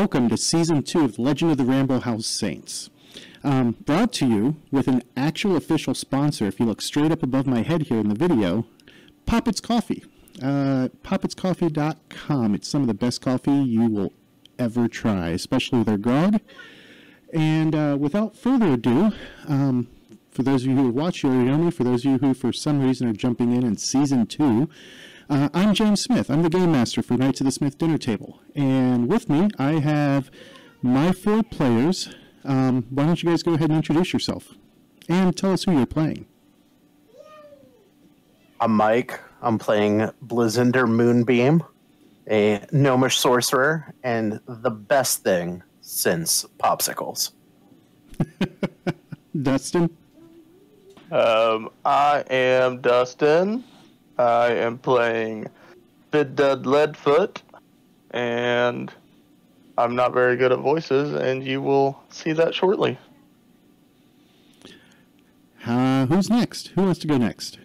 Welcome to season two of Legend of the Ramblehouse Saints. Um, brought to you with an actual official sponsor. If you look straight up above my head here in the video, Poppets Coffee. Uh, PoppetsCoffee.com. It's some of the best coffee you will ever try, especially their grog. And uh, without further ado, um, for those of you who watch, me. For those of you who, for some reason, are jumping in in season two, uh, I'm James Smith. I'm the game master for Knights of the Smith Dinner Table. And with me, I have my four players. Um, why don't you guys go ahead and introduce yourself and tell us who you're playing? I'm Mike. I'm playing Blizzender Moonbeam, a gnomish sorcerer, and the best thing since popsicles. Dustin? Um, I am Dustin. I am playing Biddud Leadfoot, and I'm not very good at voices, and you will see that shortly. Uh, who's next? Who wants to go next?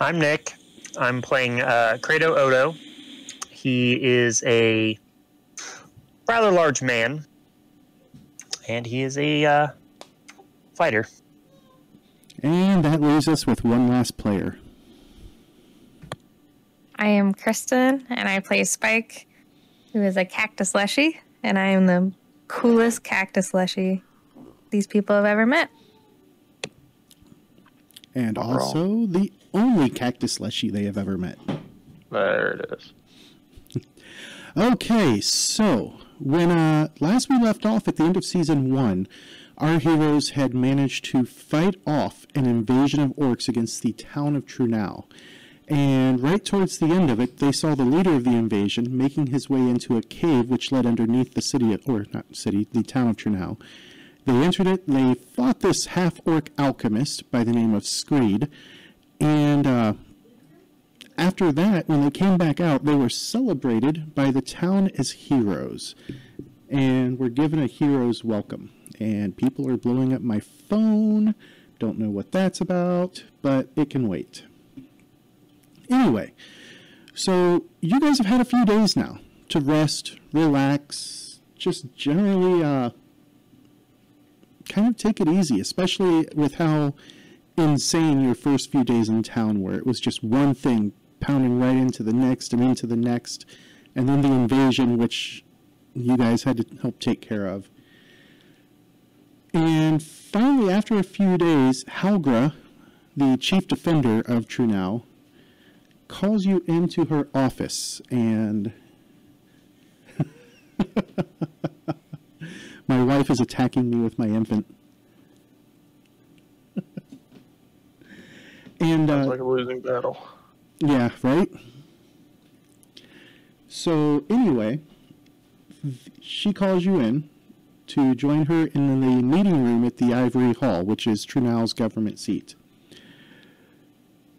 I'm Nick. I'm playing uh, Credo Odo. He is a rather large man, and he is a uh, fighter. And that leaves us with one last player. I am Kristen, and I play Spike, who is a cactus leshy, and I am the coolest cactus leshy these people have ever met. And also the only cactus leshy they have ever met. There it is. Okay, so when uh, last we left off at the end of season one, our heroes had managed to fight off an invasion of orcs against the town of Trunau. And right towards the end of it, they saw the leader of the invasion making his way into a cave which led underneath the city, or not city, the town of Trunau. They entered it, they fought this half orc alchemist by the name of Screed, and uh, after that, when they came back out, they were celebrated by the town as heroes and were given a hero's welcome. And people are blowing up my phone. Don't know what that's about, but it can wait. Anyway, so you guys have had a few days now to rest, relax, just generally uh, kind of take it easy, especially with how insane your first few days in town were. It was just one thing pounding right into the next and into the next, and then the invasion, which you guys had to help take care of. And finally, after a few days, Halgra, the chief defender of Trunau, calls you into her office and my wife is attacking me with my infant. and Sounds uh, like a losing battle. yeah, right? So, anyway, she calls you in to join her in the meeting room at the Ivory Hall, which is Trunau's government seat.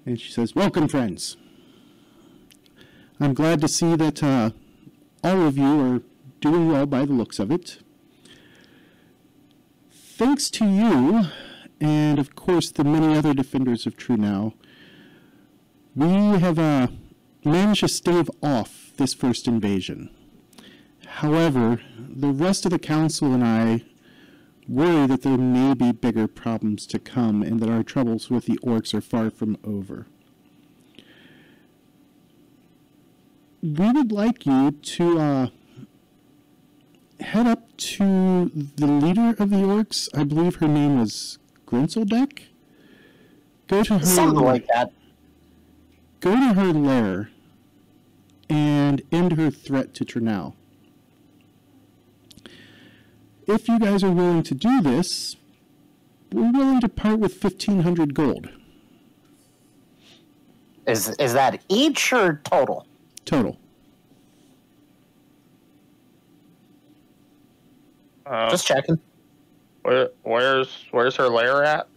And she says, Welcome, friends. I'm glad to see that uh, all of you are doing well by the looks of it. Thanks to you, and of course the many other defenders of Trunau, we have uh, managed to stave off this first invasion. However, the rest of the council and I worry that there may be bigger problems to come and that our troubles with the orcs are far from over. We would like you to uh, head up to the leader of the orcs. I believe her name was Grenseldek. Go to her Something like that. go to her lair and end her threat to Trunau. If you guys are willing to do this, we're willing to part with 1500 gold Is is that each or total? total. Uh, Just checking. where, where's where's her lair at?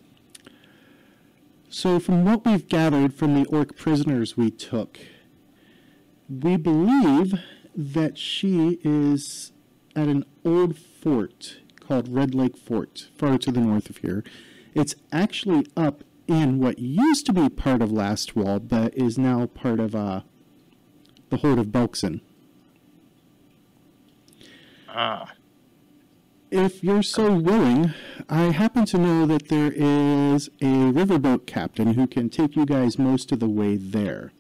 So, from what we've gathered from the orc prisoners we took, we believe that she is at an old fort called Red Lake Fort, far to the north of here. It's actually up in what used to be part of Lastwall, but is now part of uh, the Horde of Belkzen. Ah. If you're so willing, I happen to know that there is a riverboat captain who can take you guys most of the way there.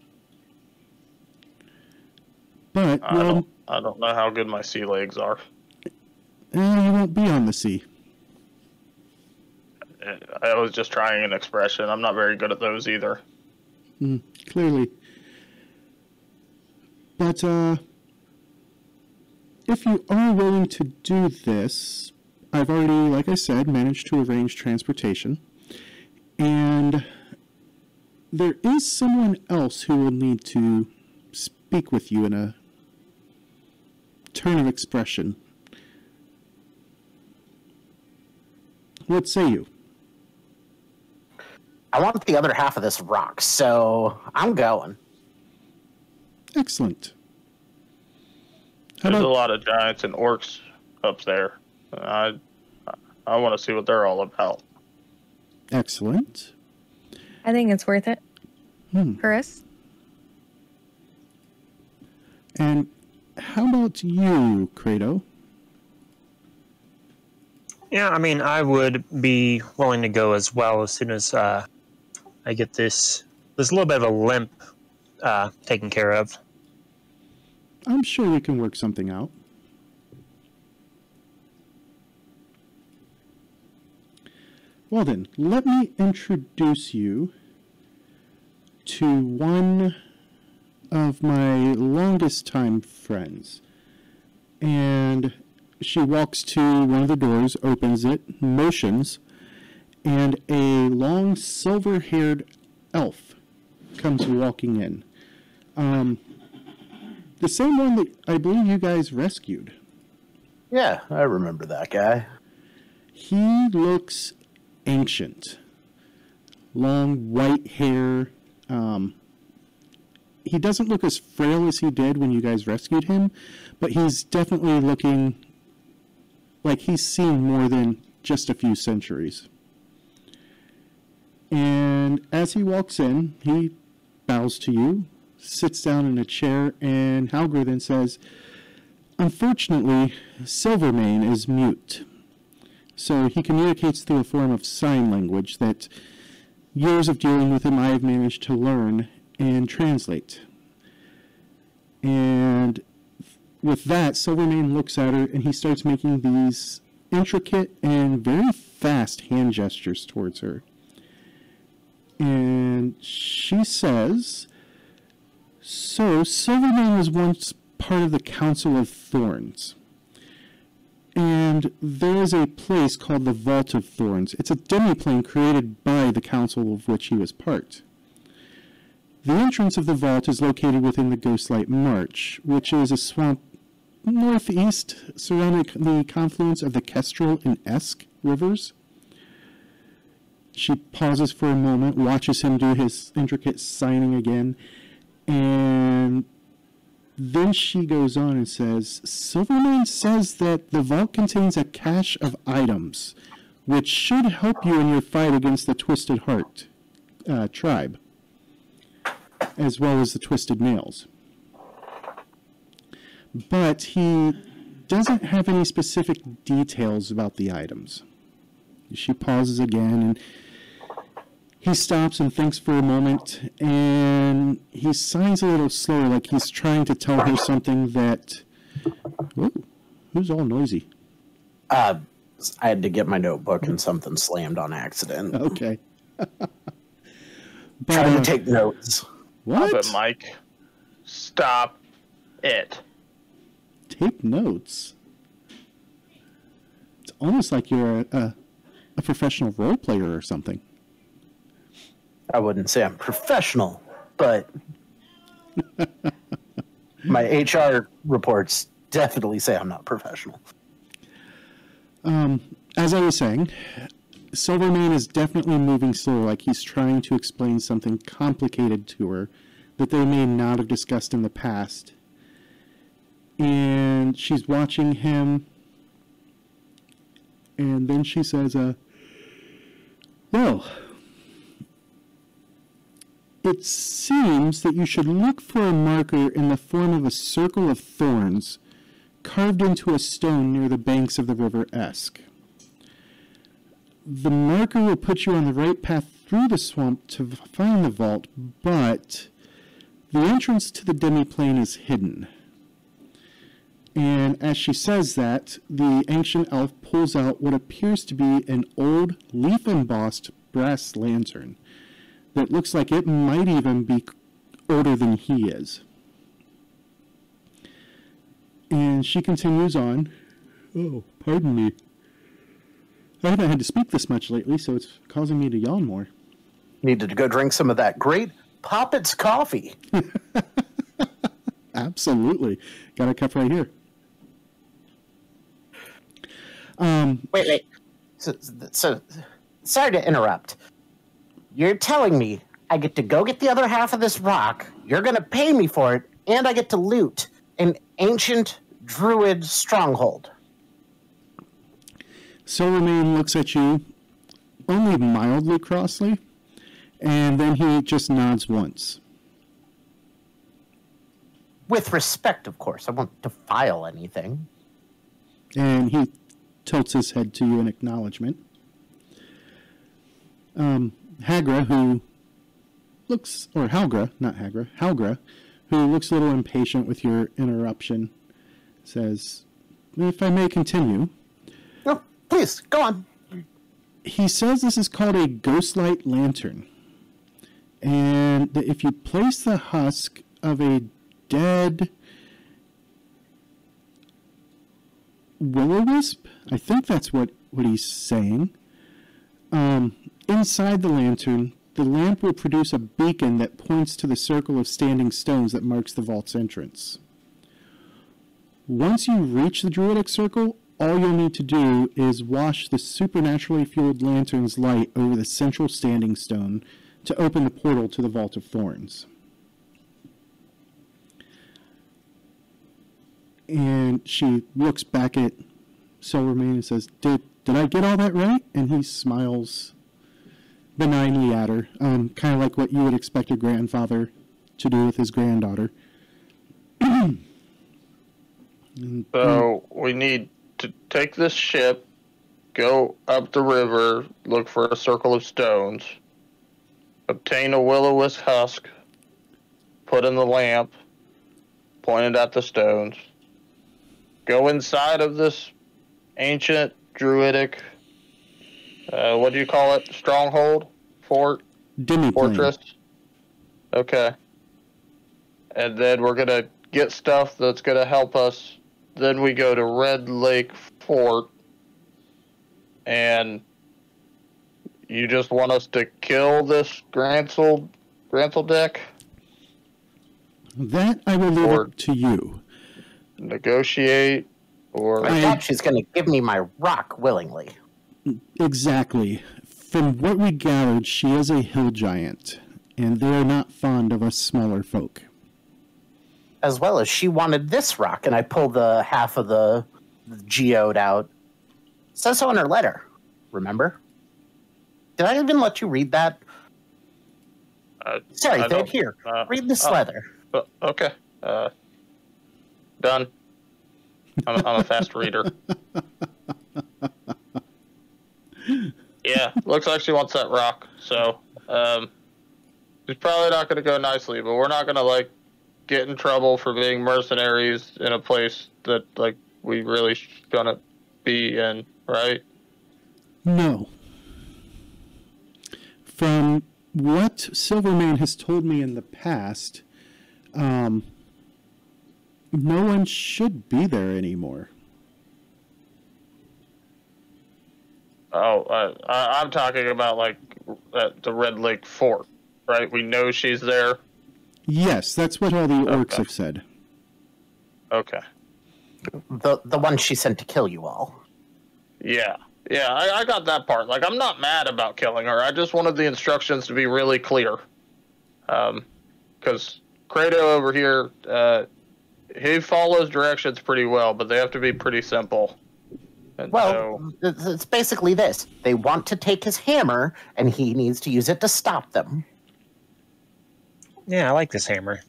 But, I well, don't. I don't know how good my sea legs are. Eh, you won't be on the sea. I was just trying an expression. I'm not very good at those either. Mm, clearly. But uh, if you are willing to do this, I've already, like I said, managed to arrange transportation. And there is someone else who will need to speak with you in a turn of expression. What say you? I want the other half of this rock, so I'm going. Excellent. How There's a lot of giants and orcs up there. I I want to see what they're all about. excellent? I think it's worth it Hmm. for us. And how about you, Credo? Yeah, I mean, I would be willing to go as well as soon as uh, I get this this little bit of a limp uh, taken care of. I'm sure we can work something out. Well, then, let me introduce you to one of my longest time friends. And she walks to one of the doors, opens it, motions, and a long silver haired elf comes walking in. Um, the same one that I believe you guys rescued. Yeah, I remember that guy. He looks ancient. Long white hair. Um, he doesn't look as frail as he did when you guys rescued him, but he's definitely looking like he's seen more than just a few centuries. And as he walks in, he bows to you, sits down in a chair, and Halgra then says, Unfortunately, Silvermane is mute. So he communicates through a form of sign language that years of dealing with him I have managed to learn and translate. And with that, Silvermane looks at her and he starts making these intricate and very fast hand gestures towards her. And she says, So, Silvermane was once part of the Council of Thorns. And there is a place called the Vault of Thorns. It's a demiplane created by the council of which he was part. The entrance of the vault is located within the Ghostlight Marsh, which is a swamp northeast surrounding the confluence of the Kestrel and Esk rivers. She pauses for a moment, watches him do his intricate signing again, and then she goes on and says, Silvermane says that the vault contains a cache of items, which should help you in your fight against the Twisted Heart uh, tribe, as well as the Twisted Nails. But he doesn't have any specific details about the items. She pauses again and he stops and thinks for a moment, and he signs a little slower, like he's trying to tell her something that. Ooh, who's all noisy? Uh, I had to get my notebook and something slammed on accident. Okay. but, Trying uh, to take notes. What? But Mike, stop it. Take notes. It's almost like you're a, a, a professional role player or something. I wouldn't say I'm professional, but my HR reports definitely say I'm not professional. Um, As I was saying, Silvermane is definitely moving slow, like he's trying to explain something complicated to her that they may not have discussed in the past. And she's watching him, and then she says, uh, Well, it seems that you should look for a marker in the form of a circle of thorns carved into a stone near the banks of the river Esk. The marker will put you on the right path through the swamp to find the vault, but the entrance to the demiplane is hidden. And as she says that, the ancient elf pulls out what appears to be an old leaf embossed brass lantern that looks like it might even be older than he is. And she continues on. Oh, pardon me. I haven't had to speak this much lately, so it's causing me to yawn more. Needed to go drink some of that great Poppets coffee. Absolutely. Got a cup right here. Um, Wait, wait. So, so, sorry to interrupt. You're telling me I get to go get the other half of this rock, you're going to pay me for it, and I get to loot an ancient druid stronghold. Silvermane looks at you only mildly crossly, and then he just nods once. With respect, of course. I won't defile anything. and he tilts his head to you in acknowledgement. Um, Hagra, who looks, or Halgra, not Hagra, Halgra, who looks a little impatient with your interruption, says, If I may continue, No, please, go on. he says this is called a ghostlight lantern. And that if you place the husk of a dead will-o-wisp, I think that's what, what he's saying, um, inside the lantern, the lamp will produce a beacon that points to the circle of standing stones that marks the vault's entrance. Once you reach the druidic circle, all you'll need to do is wash the supernaturally fueled lantern's light over the central standing stone to open the portal to the Vault of Thorns. And she looks back at Silvermane and says, Did, did I get all that right? And he smiles benignly at her, um, kind of like what you would expect a grandfather to do with his granddaughter. And- So we need to take this ship, go up the river, look for a circle of stones, obtain a will-o-wisp husk, put in the lamp, pointed at the stones, go inside of this ancient druidic, uh, what do you call it? Stronghold, fort, Demiplane. fortress. Okay. And then we're gonna get stuff that's gonna help us. Then we go to Red Lake Fort, and you just want us to kill this Gransel, Gransel deck, That I will leave Or- it to you. negotiate, or I I- thought she's going to give me my rock willingly. Exactly. From what we gathered, she is a hill giant, and they are not fond of us smaller folk. As well as she wanted this rock, and I pulled the half of the, the geode out. Says so in her letter. Remember? Did I even let you read that? uh, Sorry, I Thad, here. uh, read this oh. letter. uh, okay, uh, done. I'm, I'm a fast reader. Yeah, looks like she wants that rock. So, um, it's probably not going to go nicely, but we're not going to like get in trouble for being mercenaries in a place that like we really sh- gonna be in, right? No. From what Silvermane has told me in the past, um, no one should be there anymore. Oh, uh, I, I'm talking about like the Red Lake Fort, right? We know she's there. Yes, that's what all the orcs Okay. have said. Okay. The the one she sent to kill you all. Yeah, yeah, I, I got that part. Like, I'm not mad about killing her. I just wanted the instructions to be really clear. Um, because Credo over here, uh, he follows directions pretty well, but they have to be pretty simple. And Well, so, it's, it's basically this. They want to take his hammer, and he needs to use it to stop them. Yeah, I like this hammer.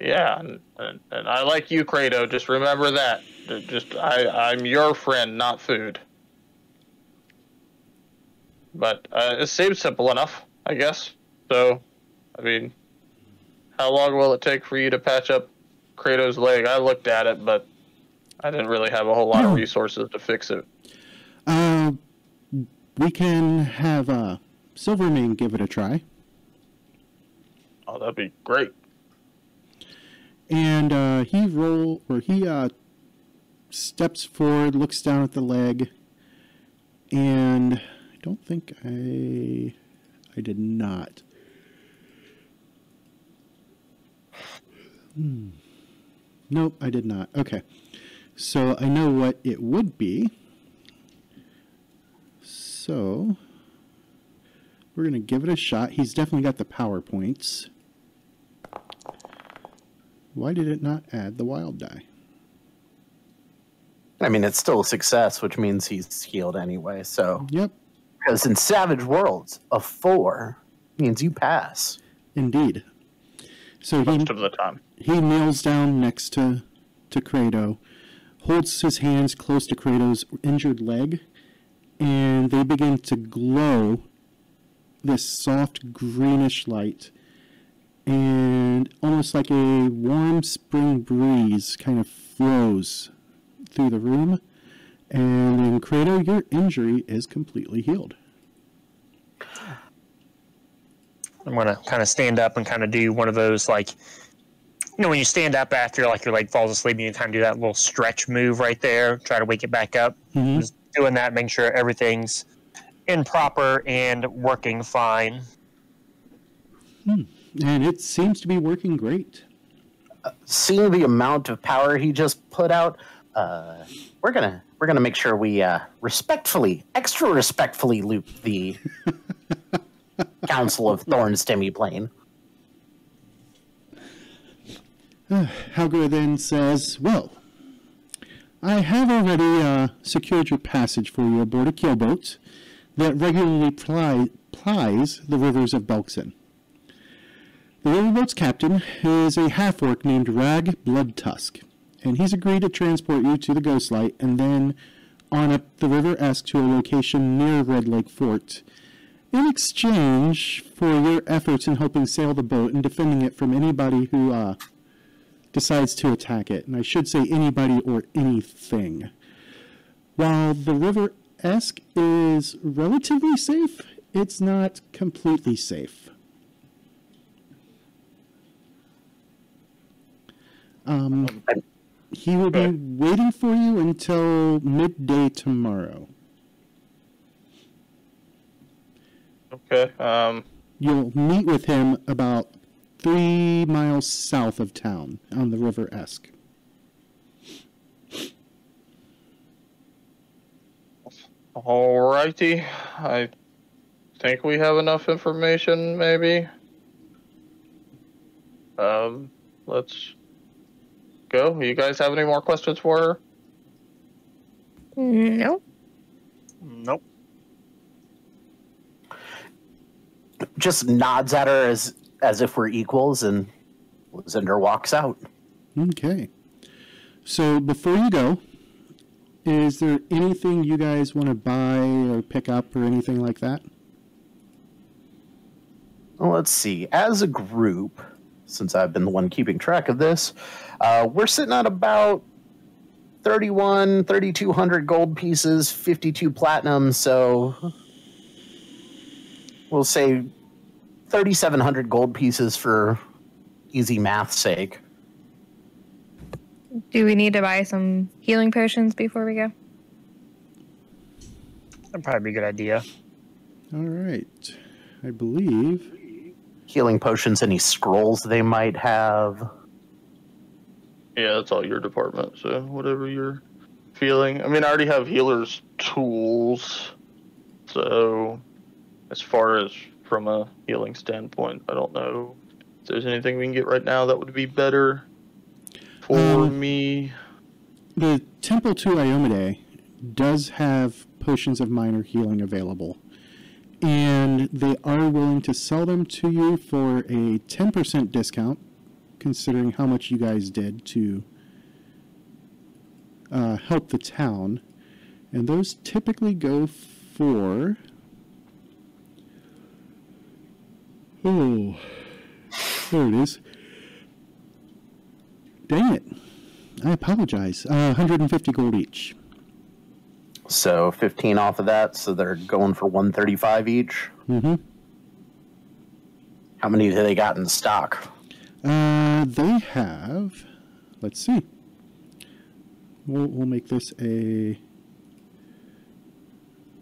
Yeah, and, and, and I like you, Credo. Just remember that. Just I, I'm your friend, not food. But uh, it seems simple enough, I guess. So, I mean, how long will it take for you to patch up Kratos' leg? I looked at it, but I didn't really have a whole lot of resources to fix it. Uh, we can have uh, Silvermane give it a try. Oh, that'd be great. and uh, he roll or he uh, steps forward, looks down at the leg, and I don't think I I did not. Hmm. Nope, I did not. Okay, so I know what it would be. So we're gonna give it a shot. He's definitely got the power points. Why did it not add the wild die? I mean, it's still a success, which means he's healed anyway. So, Yep, because in Savage Worlds, a four means you pass. indeed. So he of the time. he kneels down next to to Kratos, holds his hands close to Kratos' injured leg, and they begin to glow this soft greenish light. And almost like a warm spring breeze kind of flows through the room. And then Kratos, your injury is completely healed. I'm gonna kind of stand up and kind of do one of those like, you know, when you stand up after like your leg falls asleep, you kind of do that little stretch move right there, try to wake it back up. Mhm. Just doing that, making sure everything's in proper and working fine. And it seems to be working great. Seeing the amount of power he just put out, uh, we're gonna we're gonna make sure we uh, respectfully, extra respectfully, loop the Council of Thorns Demiplane. Halgra then says, Well, I have already uh, secured your passage for you aboard a keelboat that regularly ply, plies the rivers of Belkzen. The riverboat's captain is a half orc named Rag Bloodtusk, and he's agreed to transport you to the Ghostlight and then on up the River Esk to a location near Red Lake Fort in exchange for your efforts in helping sail the boat and defending it from anybody who uh, decides to attack it. And I should say anybody or anything. While the River Esk is relatively safe, it's not completely safe. Um, he will be waiting for you until midday tomorrow. Okay. Um. You'll meet with him about three miles south of town on the River Esk. Alrighty. I think we have enough information, maybe. Um, let's go. You guys have any more questions for her? Nope. Nope. Just nods at her as as if we're equals, and Zinder walks out. Okay. So before you go, is there anything you guys want to buy or pick up or anything like that? Well, let's see. As a group, since I've been the one keeping track of this, uh, we're sitting at about 31, 3,200 gold pieces, 52 platinum. So we'll say 3,700 gold pieces for easy math's sake. Do we need to buy some healing potions before we go? That'd probably be a good idea. All right. I believe. Healing potions, any scrolls they might have. Yeah, that's all your department. So whatever you're feeling. I mean, I already have healer's tools. So as far as from a healing standpoint, I don't know if there's anything we can get right now that would be better for Um, me. The Temple to Iomedae does have potions of minor healing available. And they are willing to sell them to you for a 10% discount considering how much you guys did to uh, help the town. And those typically go for. Oh, there it is. Dang it. I apologize. Uh, 150 gold each. So 15 off of that, so they're going for 135 each. Mm-hmm. How many do they got in stock? Uh, they have. Let's see. We'll, we'll make this a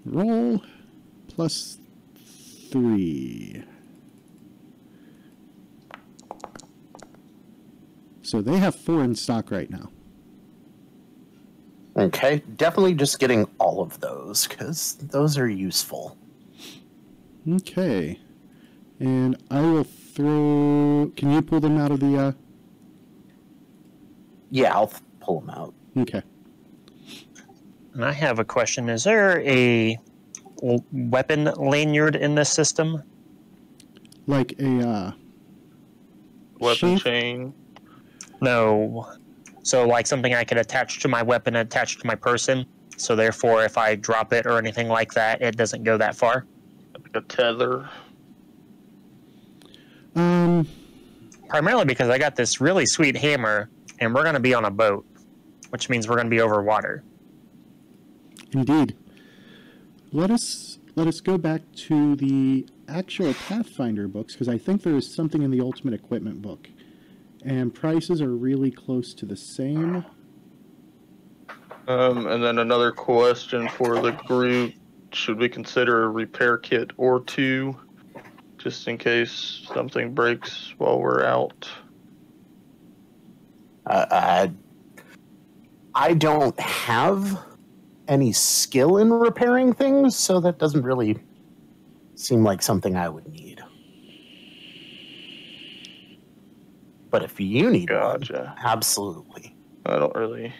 roll plus three. So they have four in stock right now. Okay, definitely just getting all of those because those are useful. Okay. And I will throw. Can you pull them out of the. Uh... Yeah, I'll th- pull them out. Okay. And I have a question. Is there a l- weapon lanyard in this system? Like a. Uh... Weapon Sheath? chain. No. So, like something I could attach to my weapon, attach to my person. So, therefore, if I drop it or anything like that, it doesn't go that far. Like a tether. Um. Primarily because I got this really sweet hammer, and we're going to be on a boat, which means we're going to be over water. Indeed. Let us let us go back to the actual Pathfinder books because I think there is something in the Ultimate Equipment book, and prices are really close to the same. Um, and then another question for the group: Should we consider a repair kit or two, just in case something breaks while we're out? Uh, I, I don't have any skill in repairing things, so that doesn't really seem like something I would need. But if you need Gotcha. one, absolutely. I don't really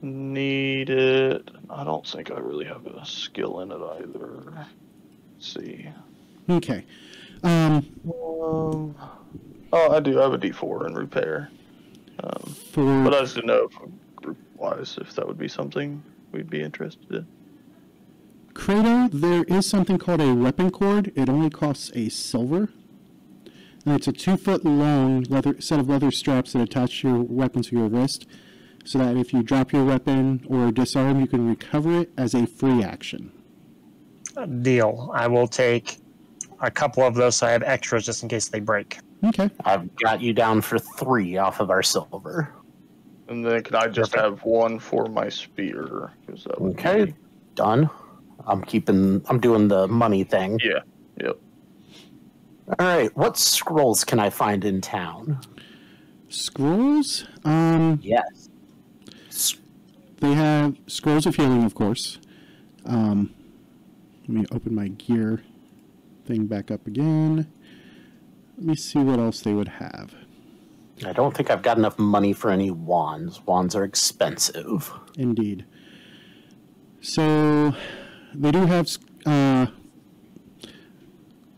need it. I don't think I really have a skill in it either. Let's see. Okay. Um, Um, oh, I do I have a D4 in repair. Um, for but I just didn't know if group wise if that would be something we'd be interested in. Credo, there is something called a weapon cord. It only costs a silver. And it's a two foot long leather set of leather straps that attach your weapon to your wrist, so that if you drop your weapon or disarm, you can recover it as a free action. Deal. I will take a couple of those so I have extras just in case they break. Okay. I've got you down for three off of our silver. And then can I just Perfect. have one for my spear? that Okay, be- done. I'm keeping. I'm doing the money thing. yeah. Yep. All right, what scrolls can I find in town? Scrolls. Um, Yes. they have scrolls of healing, of course. Um, let me open my gear thing back up again. Let me see what else they would have. I don't think I've got enough money for any wands. Wands are expensive. Indeed. So they do have. Uh,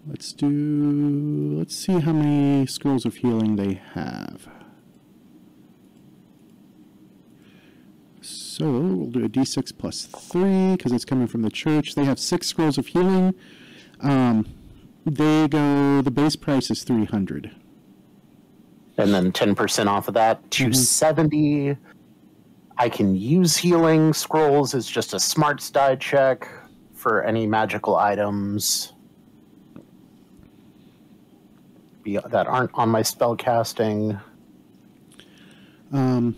let's do. Let's see how many scrolls of healing they have. So we'll do a d6 plus three because it's coming from the church. They have six scrolls of healing. Um, they go. The base price is three hundred. And then 10% off of that, 270. I can use healing scrolls as just a smarts die check for any magical items that aren't on my spell casting. Um,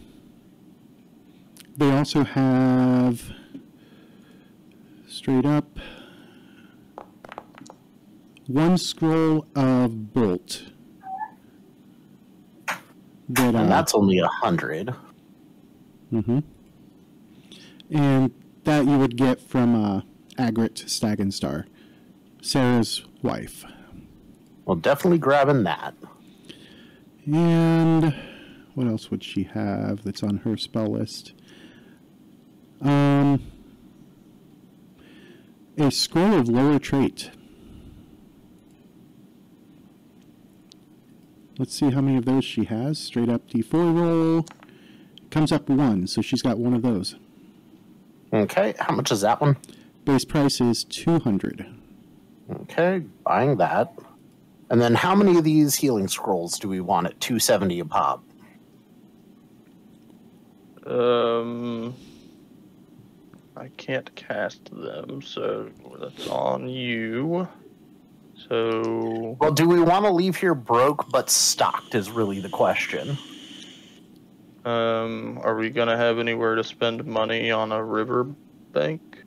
they also have straight up one scroll of bolt. That, uh, And that's only a hundred. Mm-hmm. And that you would get from uh, Agrit Stagenstar, Sarah's wife. Well, definitely grabbing that. And what else would she have that's on her spell list? Um, a scroll of lower trait. Let's see how many of those she has. Straight up D4 roll. Comes up one, so she's got one of those. Okay, how much is that one? Base price is 200. Okay, buying that. And then how many of these healing scrolls do we want at 270 a pop? Um, I can't cast them, so that's on you. So Well, do we want to leave here broke but stocked is really the question. Um, are we gonna have anywhere to spend money on a river bank?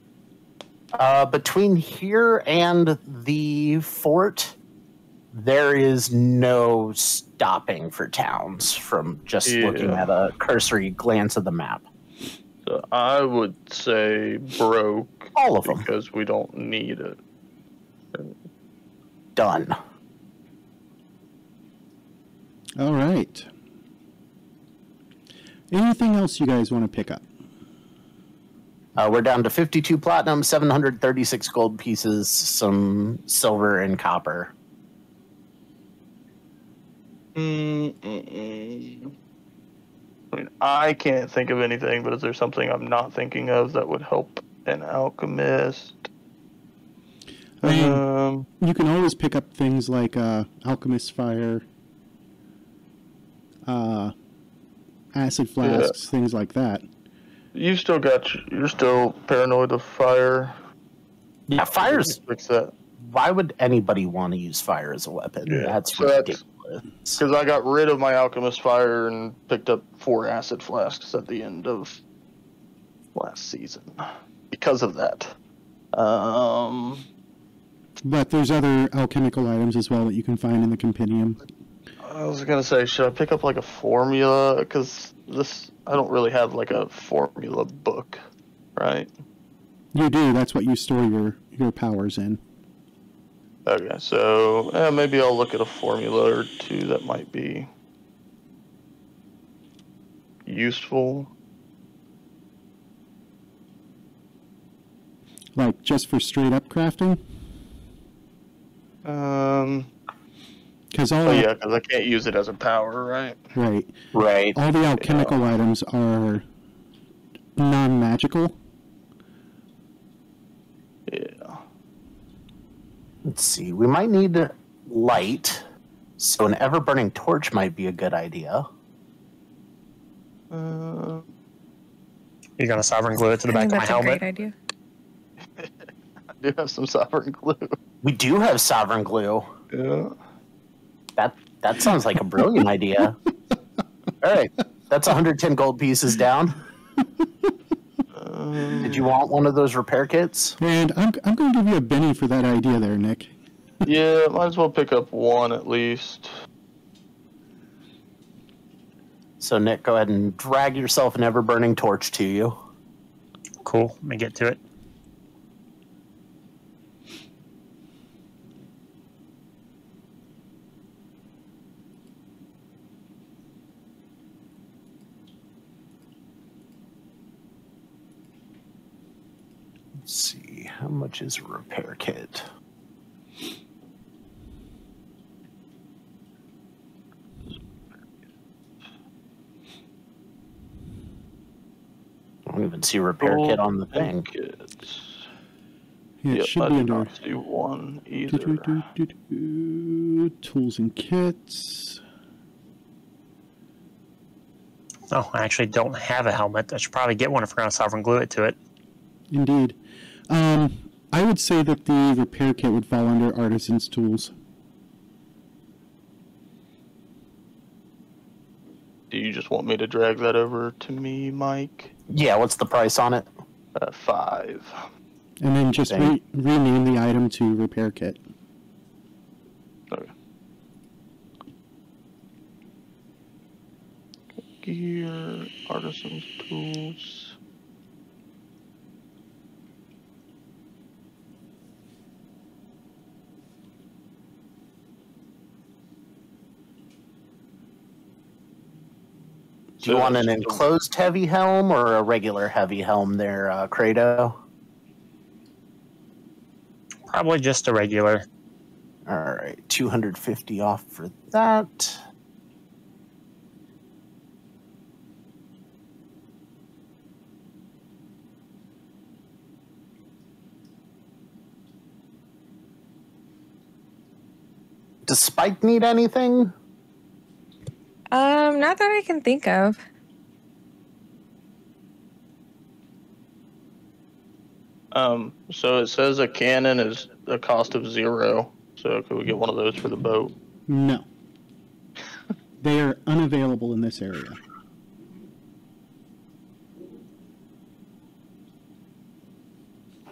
Uh, between here and the fort, there is no stopping for towns from just looking at a cursory glance of the map. So I would say broke All of them because we don't need it. Done. All right. Anything else you guys want to pick up? Uh, we're down to 52 platinum, 736 gold pieces, some silver and copper. Mm-mm-mm. I mean, I can't think of anything, but is there something I'm not thinking of that would help an alchemist? I mean, Um, you can always pick up things like uh, Alchemist Fire, uh, Acid Flasks, things like that. you still got. You're still paranoid of fire. Yeah, fire's. Fix that. Why would anybody want to use fire as a weapon? Yeah, That's so ridiculous. Because I got rid of my alchemist fire and picked up four acid flasks at the end of last season. Because of that. Um, But there's other alchemical items as well that you can find in the compendium. I was gonna say, should I pick up like a formula? Because this, I don't really have like a formula book, right? You do. That's what you store your your powers in. Okay, so eh, maybe I'll look at a formula or two that might be useful. Like just for straight up crafting. Um, Because all oh yeah, because I can't use it as a power, right? right, Right. all the alchemical items are non-magical. Yeah. Let's see. We might need light, so an ever burning torch might be a good idea. Uh, You're gonna sovereign glue it to the back of my that's a helmet. great idea. I do have some sovereign glue. We do have sovereign glue. Yeah. That that sounds like a brilliant idea. All right, that's 110 gold pieces down. Um, Did you want one of those repair kits? And I'm I'm going to give you a Benny for that idea there, Nick. yeah, might as well pick up one at least. So Nick, go ahead and drag yourself an ever burning torch to you. Cool. Let me get to it. Let's see, how much is a repair kit? I don't even see repair kit on the thing. Kits. Yeah, it Yep, should I be do under not see one either. do-do-do-do-do, tools and kits. Oh, I actually don't have a helmet. I should probably get one if we're gonna sovereign glue it to it. Indeed. Um, I would say that the repair kit would fall under artisan's tools. Do you just want me to drag that over to me, Mike? Yeah, what's the price on it? Uh, five. And then just re- rename the item to repair kit. Okay. Gear, artisan's tools. Do you want an enclosed heavy helm or a regular heavy helm there, uh, Credo? Probably just a regular. All right, 250 off for that. Does Spike need anything? Um, not that I can think of. Um, so it says a cannon is a cost of zero. So could we get one of those for the boat? No. they are unavailable in this area.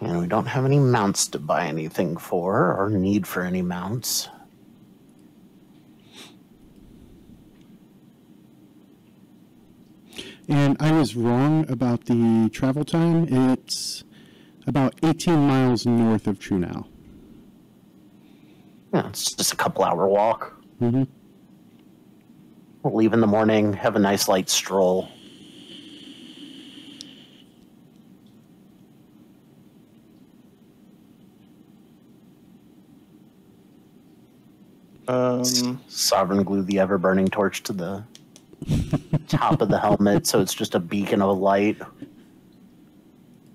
And we don't have any mounts to buy anything for or need for any mounts. And I was wrong about the travel time. It's about 18 miles north of Trunau. Yeah, it's just a couple hour walk. Mm-hmm. We'll leave in the morning, have a nice light stroll. Um, Sovereign glue the ever burning torch to the top of the helmet so it's just a beacon of light.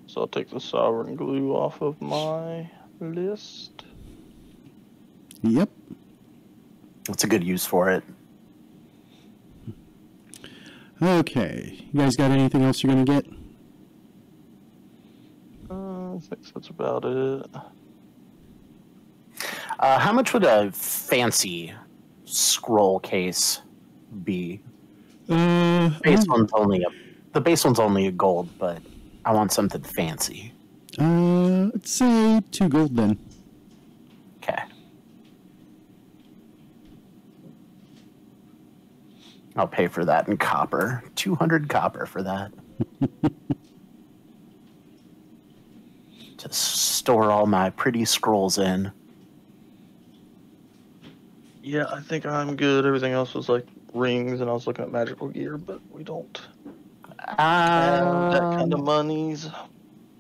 so I'll take the sovereign glue off of my list. Yep. That's a good use for it. Okay. You guys got anything else you're going to get? Uh, I think that's about it. Uh, how much would a fancy scroll case be? Uh, Base one's only a the base one's only a gold, but I want something fancy. uh, let's say two gold then. Okay. I'll pay for that in copper. 200 copper for that. to store all my pretty scrolls in. Yeah, I think I'm good. Everything else was like rings, and I was looking at magical gear, but we don't have that kind of Um, monies.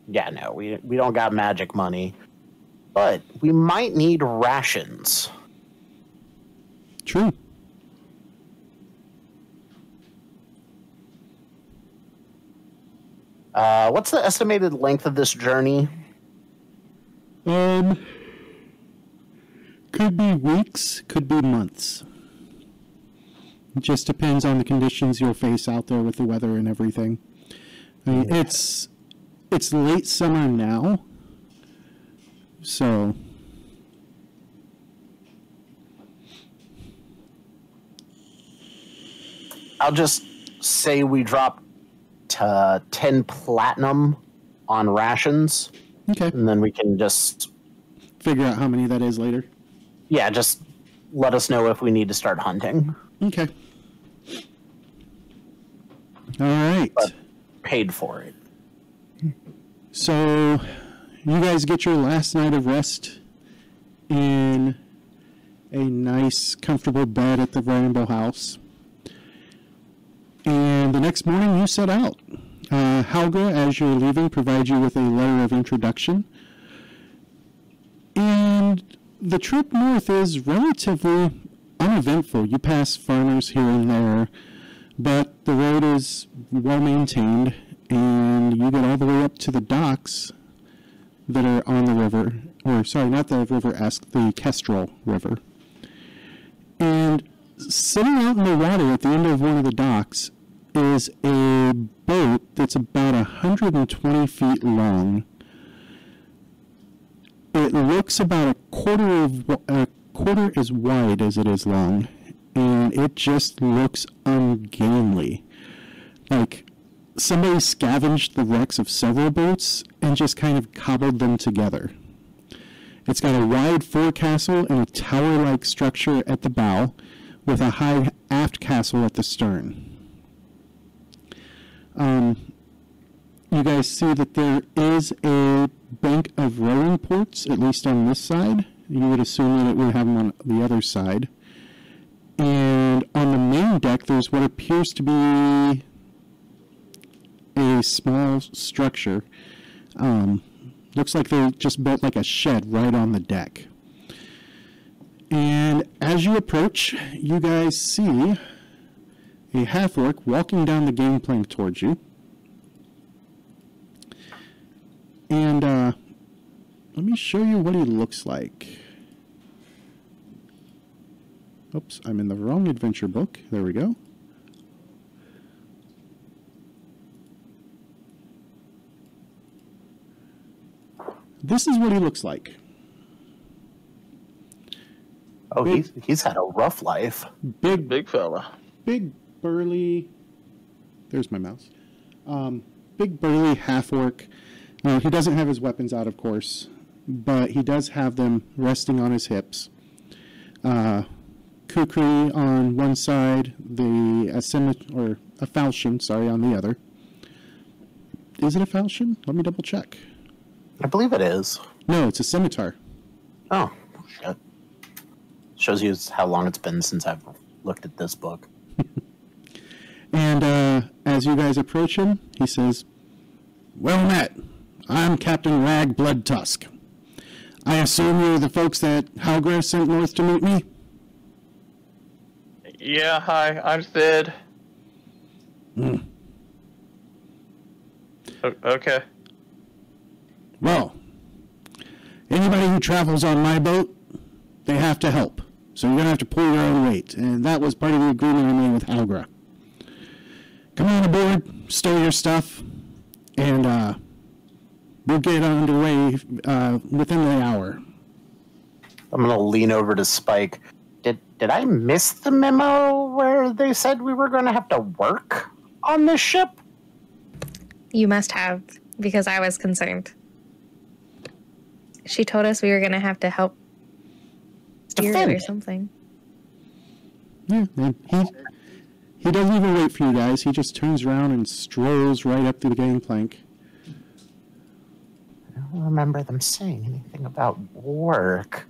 yeah, no, we, we don't got magic money. But we might need rations. True. Uh, what's the estimated length of this journey? Um, could be weeks, could be months. It just depends on the conditions you'll face out there with the weather and everything. I mean, it's it's late summer now, so I'll just say we drop to uh, 10 platinum on rations, okay. and then we can just, Figure out how many that is later. yeah, just let us know if we need to start hunting. Okay. All right. But- Paid for it. So, you guys get your last night of rest in a nice, comfortable bed at the Ramblehouse. And the next morning, you set out. Uh, Halgra, as you're leaving, provides you with a letter of introduction. And the trip north is relatively uneventful. You pass farmers here and there, but the road is well maintained, and you get all the way up to the docks that are on the river, or sorry, not the river Esk, the Kestrel River. And sitting out in the water at the end of one of the docks is a boat that's about 120 feet long. It looks about a quarter of a quarter as wide as it is long, and it just looks ungainly. Like somebody scavenged the wrecks of several boats and just kind of cobbled them together. It's got a wide forecastle and a tower-like structure at the bow, with a high aft castle at the stern. Um, you guys see that there is a bank of rowing ports, at least on this side. You would assume that it would have them on the other side. And on the main deck, there's what appears to be a small structure. Um, looks like they just built like a shed right on the deck. And as you approach, you guys see a half orc walking down the game gangplank towards you. And uh, let me show you what he looks like. Oops, I'm in the wrong adventure book. There we go. This is what he looks like. Oh, he's he's had a rough life. Big, Big fella. big burly. There's my mouse. Um, big burly half orc. Uh, he doesn't have his weapons out, of course, but he does have them resting on his hips. Uh, Kukri on one side, the a scimi- or a falchion, sorry, on the other. Is it a falchion? Let me double check. I believe it is. No, it's a scimitar. Oh, shit. Shows you how long it's been since I've looked at this book. And uh, as you guys approach him, he says, Well met. I'm Captain Rag Blood Tusk. I assume you're the folks that Halgra sent north to meet me? Yeah, hi, I'm Sid. Hmm. O- okay. Well, anybody who travels on my boat, they have to help. So you're going to have to pull your own weight. And that was part of the agreement I made with Halgra. Come on aboard, stow your stuff, and uh, we'll get underway uh, within the hour. I'm gonna lean over to Spike. Did did I miss the memo where they said we were gonna have to work on this ship? You must have, because I was concerned. She told us we were going to have to help steer or something. Yeah, and he he doesn't even wait for you guys. He just turns around and strolls right up to the gangplank. I don't remember them saying anything about work.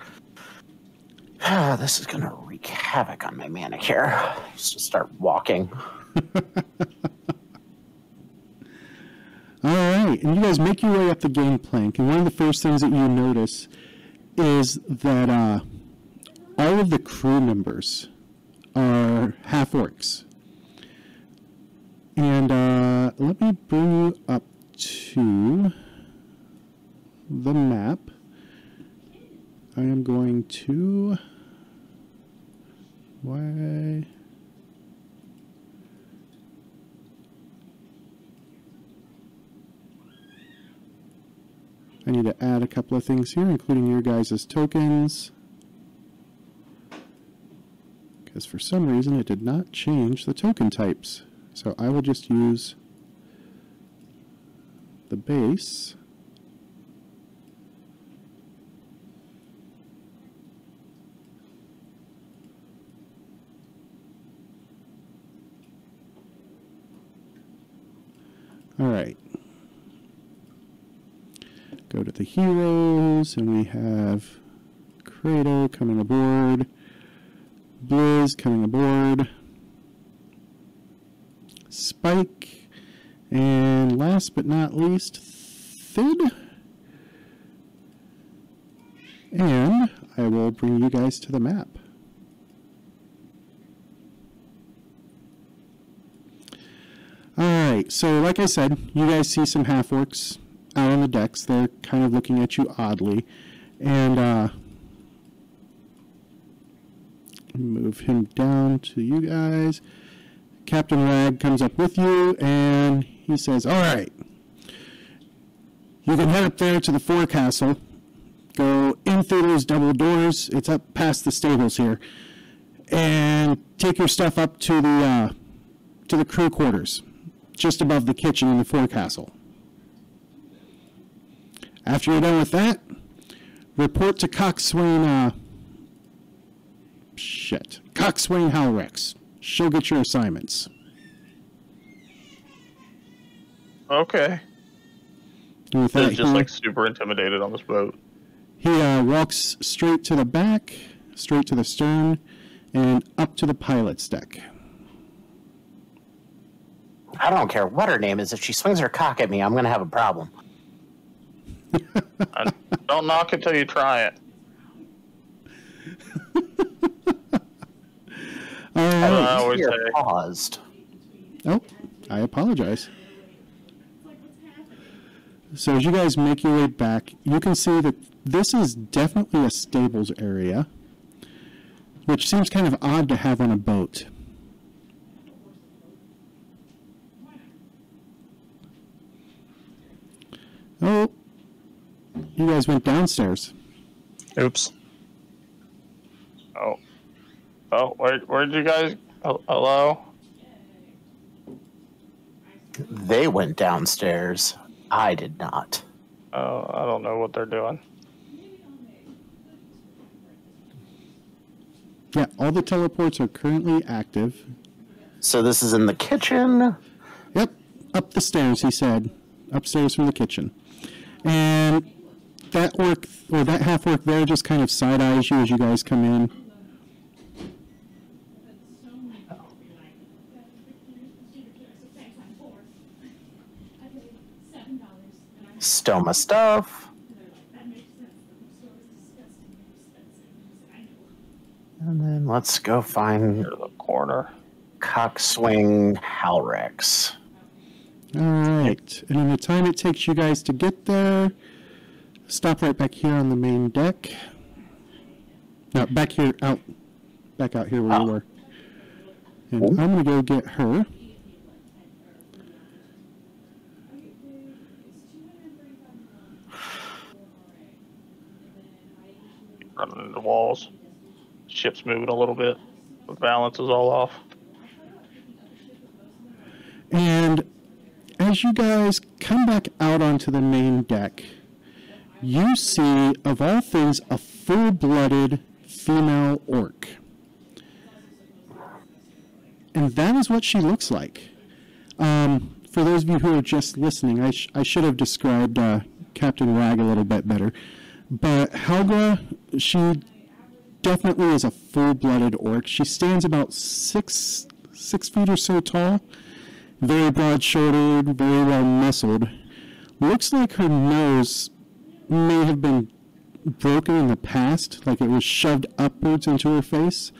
Ah, this is gonna wreak havoc on my manicure. Just to start walking. All right, and you guys make your way up the gangplank, and one of the first things that you notice is that uh, all of the crew members are half orcs. And uh, let me bring you up to the map. I am going to. Why? I need to add a couple of things here, including your guys' tokens. Because for some reason it did not change the token types. So I will just use the base. All right. Go to the heroes, and we have Credo coming aboard, Blizz coming aboard, Spike, and last but not least, Thid. And I will bring you guys to the map. So like I said, you guys see some half orcs out on the decks. They're kind of looking at you oddly. And uh, move him down to you guys. Captain Rag comes up with you and he says, Alright, you can head up there to the forecastle. Go in through those double doors. It's up past the stables here. And take your stuff up to the uh, to the crew quarters, just above the kitchen in the forecastle. After you're done with that, report to Coxswain. Uh, shit, Coxswain Halrex. She'll get your assignments. Okay. With that, just like super intimidated on this boat. He uh, walks straight to the back, straight to the stern, and up to the pilot's deck. I don't care what her name is. If she swings her cock at me, I'm gonna have a problem. I, don't knock it till you try it. All I always say. paused. Oh, I apologize. So as you guys make your way back, you can see that this is definitely a stables area. which seems kind of odd to have on a boat. Oh, you guys went downstairs. Oops. Oh. Oh, where, where'd you guys? Oh, hello? They went downstairs. I did not. Oh, I don't know what they're doing. Yeah, all the teleports are currently active. So this is in the kitchen. Yep, up the stairs, he said. Upstairs from the kitchen. And that work, or that half work there, just kind of side eyes you as you guys come in. Stole my stuff. And then let's go find the corner. Coxswain Halrex. All right. And in the time it takes you guys to get there, stop right back here on the main deck. No, back here, out, back out here where Oh. you were. And I'm gonna go get her. Running into walls. Ship's moving a little bit. The balance is all off. And as you guys come back out onto the main deck, you see, of all things, a full blooded female orc. And that is what she looks like. Um, for those of you who are just listening, I, sh- I should have described uh, Captain Rag a little bit better. But Helga, she definitely is a full blooded orc. She stands about six six feet or so tall very broad shouldered, very well muscled. Looks like her nose may have been broken in the past, like it was shoved upwards into her face.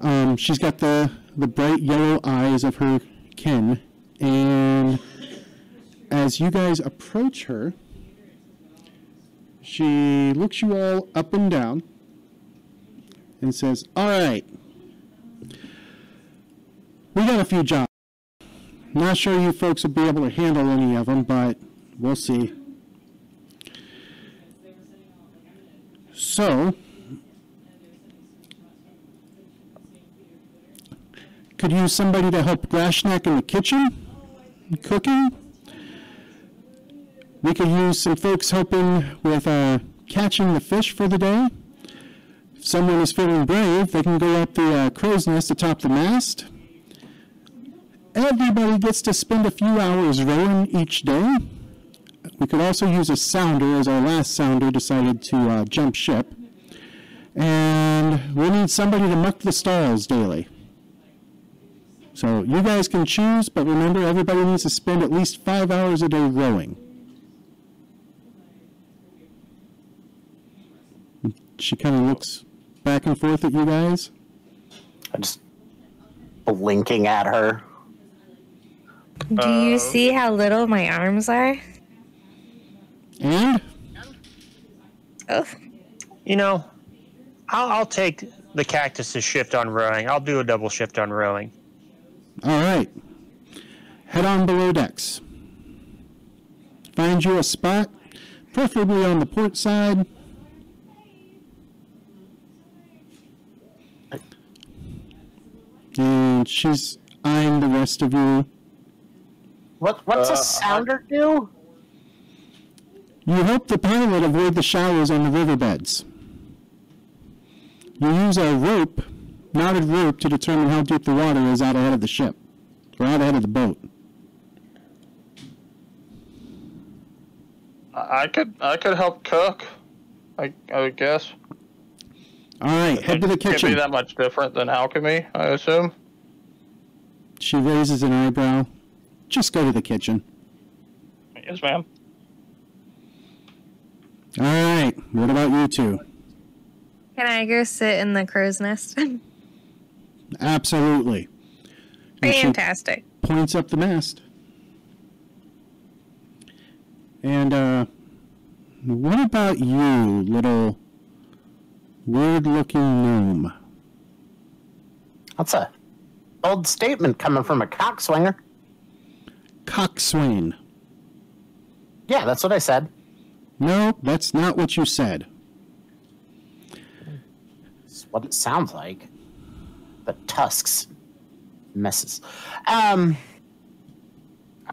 Um, she's got the, the bright yellow eyes of her kin, and as you guys approach her, she looks you all up and down and says, All right, we got a few jobs. Not sure you folks will be able to handle any of them, but we'll see. So, could use somebody to help Grashnak in the kitchen, cooking. We could use some folks helping with uh, catching the fish for the day. If someone is feeling brave, they can go up the uh, crow's nest atop the mast. Everybody gets to spend a few hours rowing each day. We could also use a sounder, as our last sounder decided to uh, jump ship. And we need somebody to muck the stalls daily. So you guys can choose, but remember, everybody needs to spend at least five hours a day rowing. She kind of looks back and forth at you guys. I'm just blinking at her. Do you um, see how little my arms are? And Oh, You know, I'll, I'll take the cactus's shift on rowing. I'll do a double shift on rowing. All right. Head on below decks. Find you a spot, preferably on the port side. And she's eyeing the rest of you. What what's Uh, a sounder do? You help the pilot avoid the shallows on the riverbeds. You use a rope, knotted rope, to determine how deep the water is out ahead of the ship, or out ahead of the boat. I I could I could help cook. I I would guess. All right, head to the Can't be kitchen. that much different than alchemy, I assume. She raises an eyebrow. Just go to the kitchen. Yes, ma'am. All right, what about you two? can I go sit in the crow's nest? Absolutely. And Fantastic. points up the mast. And, uh, what about you, little weird looking gnome? That's a bold statement coming from a cockswinger. Coxswain. Yeah, that's what I said. No, that's not what you said. It's what it sounds like. But tusks messes. Um,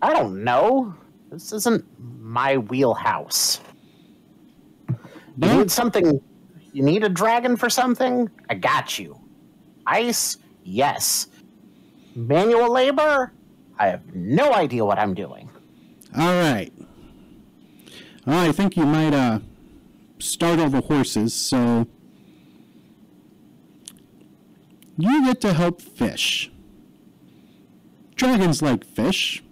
I don't know. This isn't my wheelhouse. You need something. You need a dragon for something? I got you. Ice? Yes. Manual labor? I have no idea what I'm doing. All right. Well, I think you might uh, startle the horses, so you get to help fish. Dragons like fish.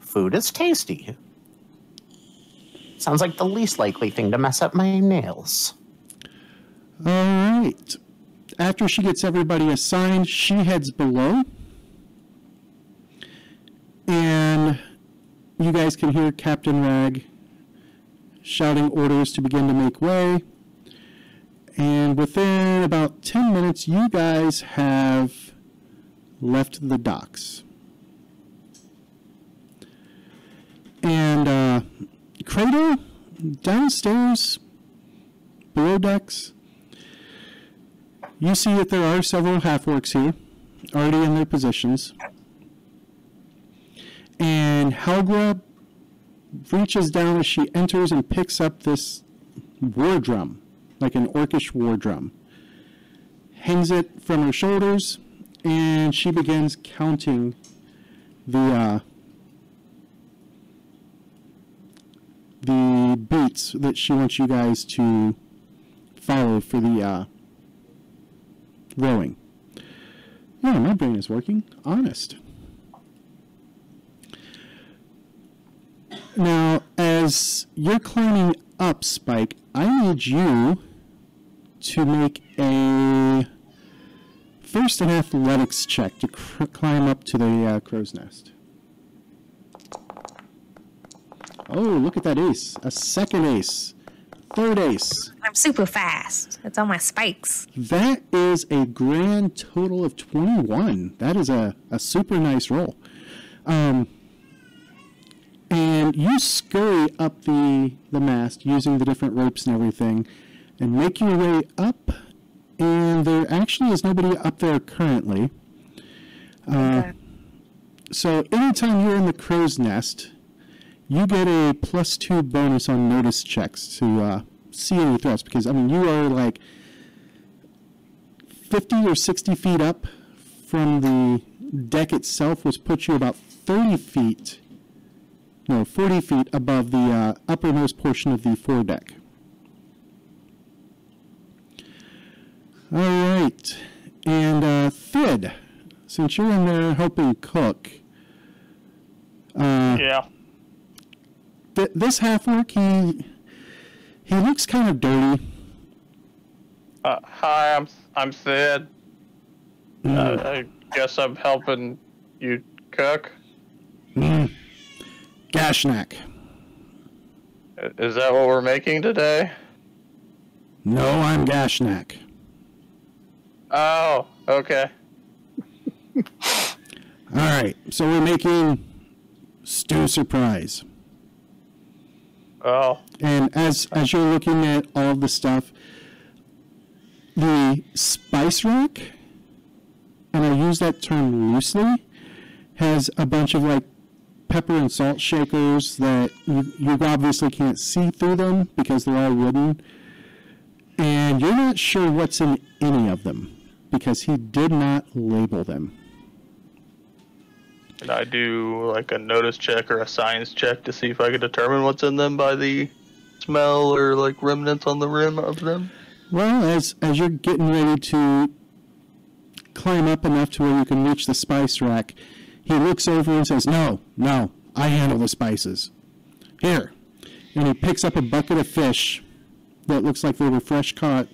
Food is tasty. Sounds like the least likely thing to mess up my nails. All right. After she gets everybody assigned, she heads below. And you guys can hear Captain Rag shouting orders to begin to make way. And within about 10 minutes, you guys have left the docks. And uh, Credo, downstairs, below decks, you see that there are several half-orcs here, already in their positions. And Helgra reaches down as she enters and picks up this war drum, like an orcish war drum. Hangs it from her shoulders, and she begins counting the uh, the beats that she wants you guys to follow for the uh, rowing. Yeah, my brain is working. Honest. Now, as you're climbing up, Spike, I need you to make a first an athletics check to cr- climb up to the uh, crow's nest. Oh, look at that ace. A second ace. Third ace. I'm super fast. It's on my spikes. That is a grand total of 21. That is a, a super nice roll. Um, and you scurry up the, the mast using the different ropes and everything and make your way up. And there actually is nobody up there currently. Okay. So anytime you're in the crow's nest, you get a plus two bonus on notice checks to uh, see any threats because I mean you are like fifty or sixty feet up from the deck itself, which puts you about thirty feet, no, forty feet above the uh, uppermost portion of the foredeck. All right, and uh, Thid, since you're in there helping cook. Uh, Yeah. th- this half orc he he looks kind of dirty. Uh, hi, I'm I'm Sid. Uh, I guess I'm helping you cook. Mm. Gashnak. Is that what we're making today? No, I'm Gashnak. Oh, okay. All right, so we're making stew surprise. Oh, And as as you're looking at all the stuff, the spice rack, and I use that term loosely, has a bunch of like pepper and salt shakers that you, you obviously can't see through them because they're all wooden. And you're not sure what's in any of them because he did not label them. Can I do like a notice check or a science check to see if I can determine what's in them by the smell or like remnants on the rim of them? Well, as as you're getting ready to climb up enough to where you can reach the spice rack, he looks over and says, "No, no, I handle the spices. Here." And he picks up a bucket of fish that looks like they were fresh caught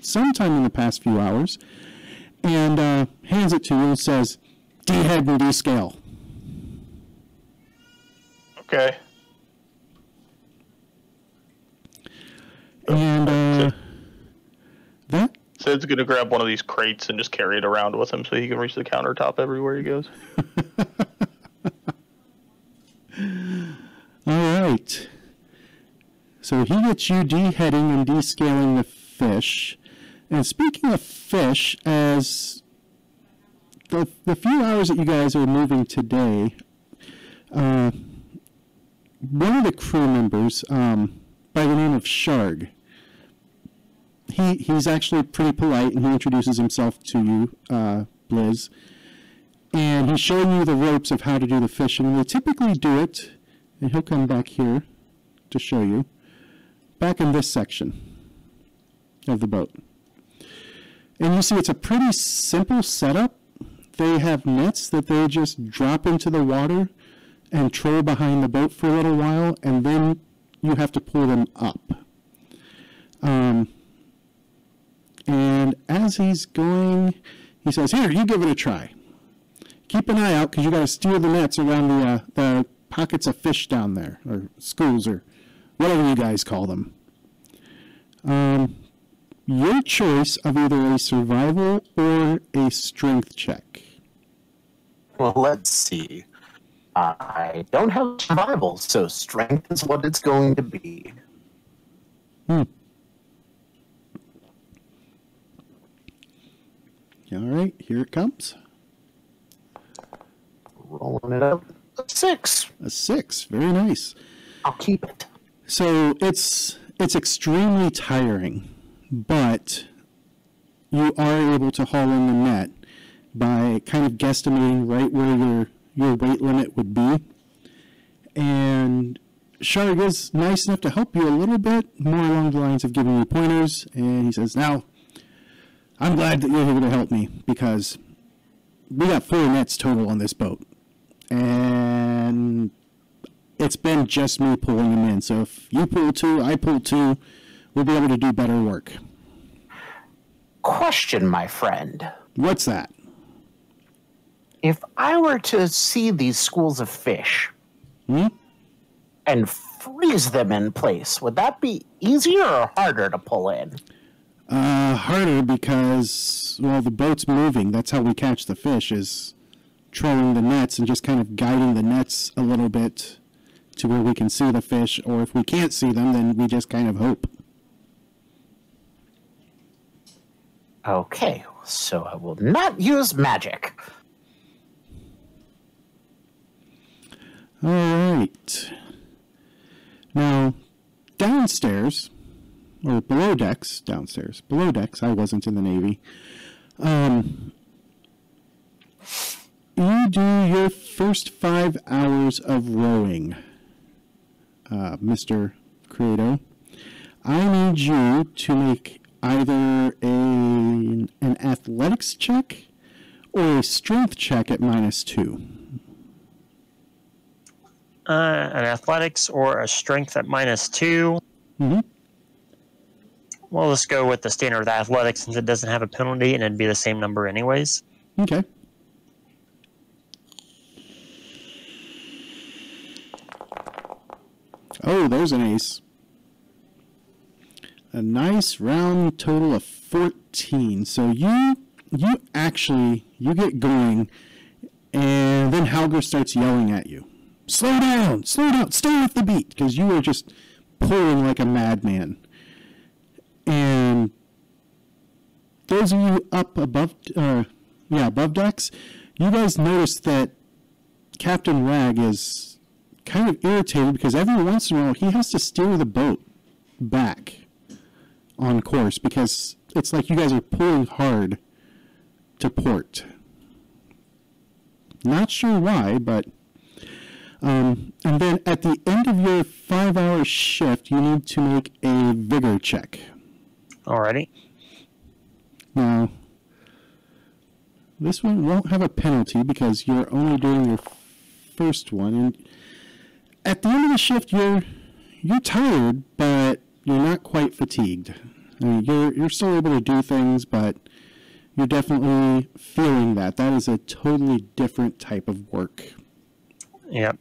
sometime in the past few hours, and uh, hands it to you and says, "D-head and D-scale." Okay. And uh, that Sid Fid's gonna grab one of these crates and just carry it around with him so he can reach the countertop everywhere he goes. All right. So he gets you deheading and descaling the fish. And speaking of fish, as the, the few hours that you guys are moving today, uh, one of the crew members, um, by the name of Sharg, he, he's actually pretty polite and he introduces himself to you, uh. And he's showing you the ropes of how to do the fishing. They typically do it, and he'll come back here to show you, back in this section of the boat. And you see it's a pretty simple setup. They have nets that they just drop into the water and troll behind the boat for a little while, and then you have to pull them up. Um, and as he's going, he says, "Here, you give it a try. Keep an eye out because you got to steer the nets around the uh, the pockets of fish down there, or schools, or whatever you guys call them." Um, your choice of either a survival or a strength check. Well, let's see. I don't have survival, so strength is what it's going to be. Hmm. All right, here it comes. Rolling it up. A six. A six. Very nice. I'll keep it. So it's it's extremely tiring, but you are able to haul in the net by kind of guesstimating right where your your weight limit would be. And Sharg is nice enough to help you a little bit, more along the lines of giving you pointers. And he says, Now, I'm glad that you're here to help me because we got four nets total on this boat. And it's been just me pulling them in. So if you pull two, I pull two, we'll be able to do better work. Question, my friend. What's that? If I were to see these schools of fish Hmm? and freeze them in place, would that be easier or harder to pull in? Uh, harder because, well, the boat's moving. That's how we catch the fish, is trolling the nets and just kind of guiding the nets a little bit to where we can see the fish. Or if we can't see them, then we just kind of hope. Okay, so I will not use magic. All right. Now, downstairs, or below decks, downstairs, below decks, I wasn't in the Navy. Um, you do your first five hours of rowing, uh, Mr. Credo. I need you to make either a, an athletics check or a strength check at minus two. Uh, an athletics or a strength at minus two. Mm-hmm. Well, let's go with the standard athletics since it doesn't have a penalty and it'd be the same number anyways. Okay. Oh, there's an ace. A nice round total of 14. So you you actually you get going and then Halger starts yelling at you. Slow down, slow down, stay with the beat because you are just pulling like a madman. And those of you up above, uh, yeah, above decks, you guys notice that Captain Rag is kind of irritated because every once in a while he has to steer the boat back on course because it's like you guys are pulling hard to port. Not sure why, but. Um, and then at the end of your five hour shift, you need to make a vigor check. Alrighty. Now, this one won't have a penalty because you're only doing your first one, and at the end of the shift, you're you're tired, but you're not quite fatigued. I mean, you're you're still able to do things, but you're definitely feeling that. That is a totally different type of work. Yep.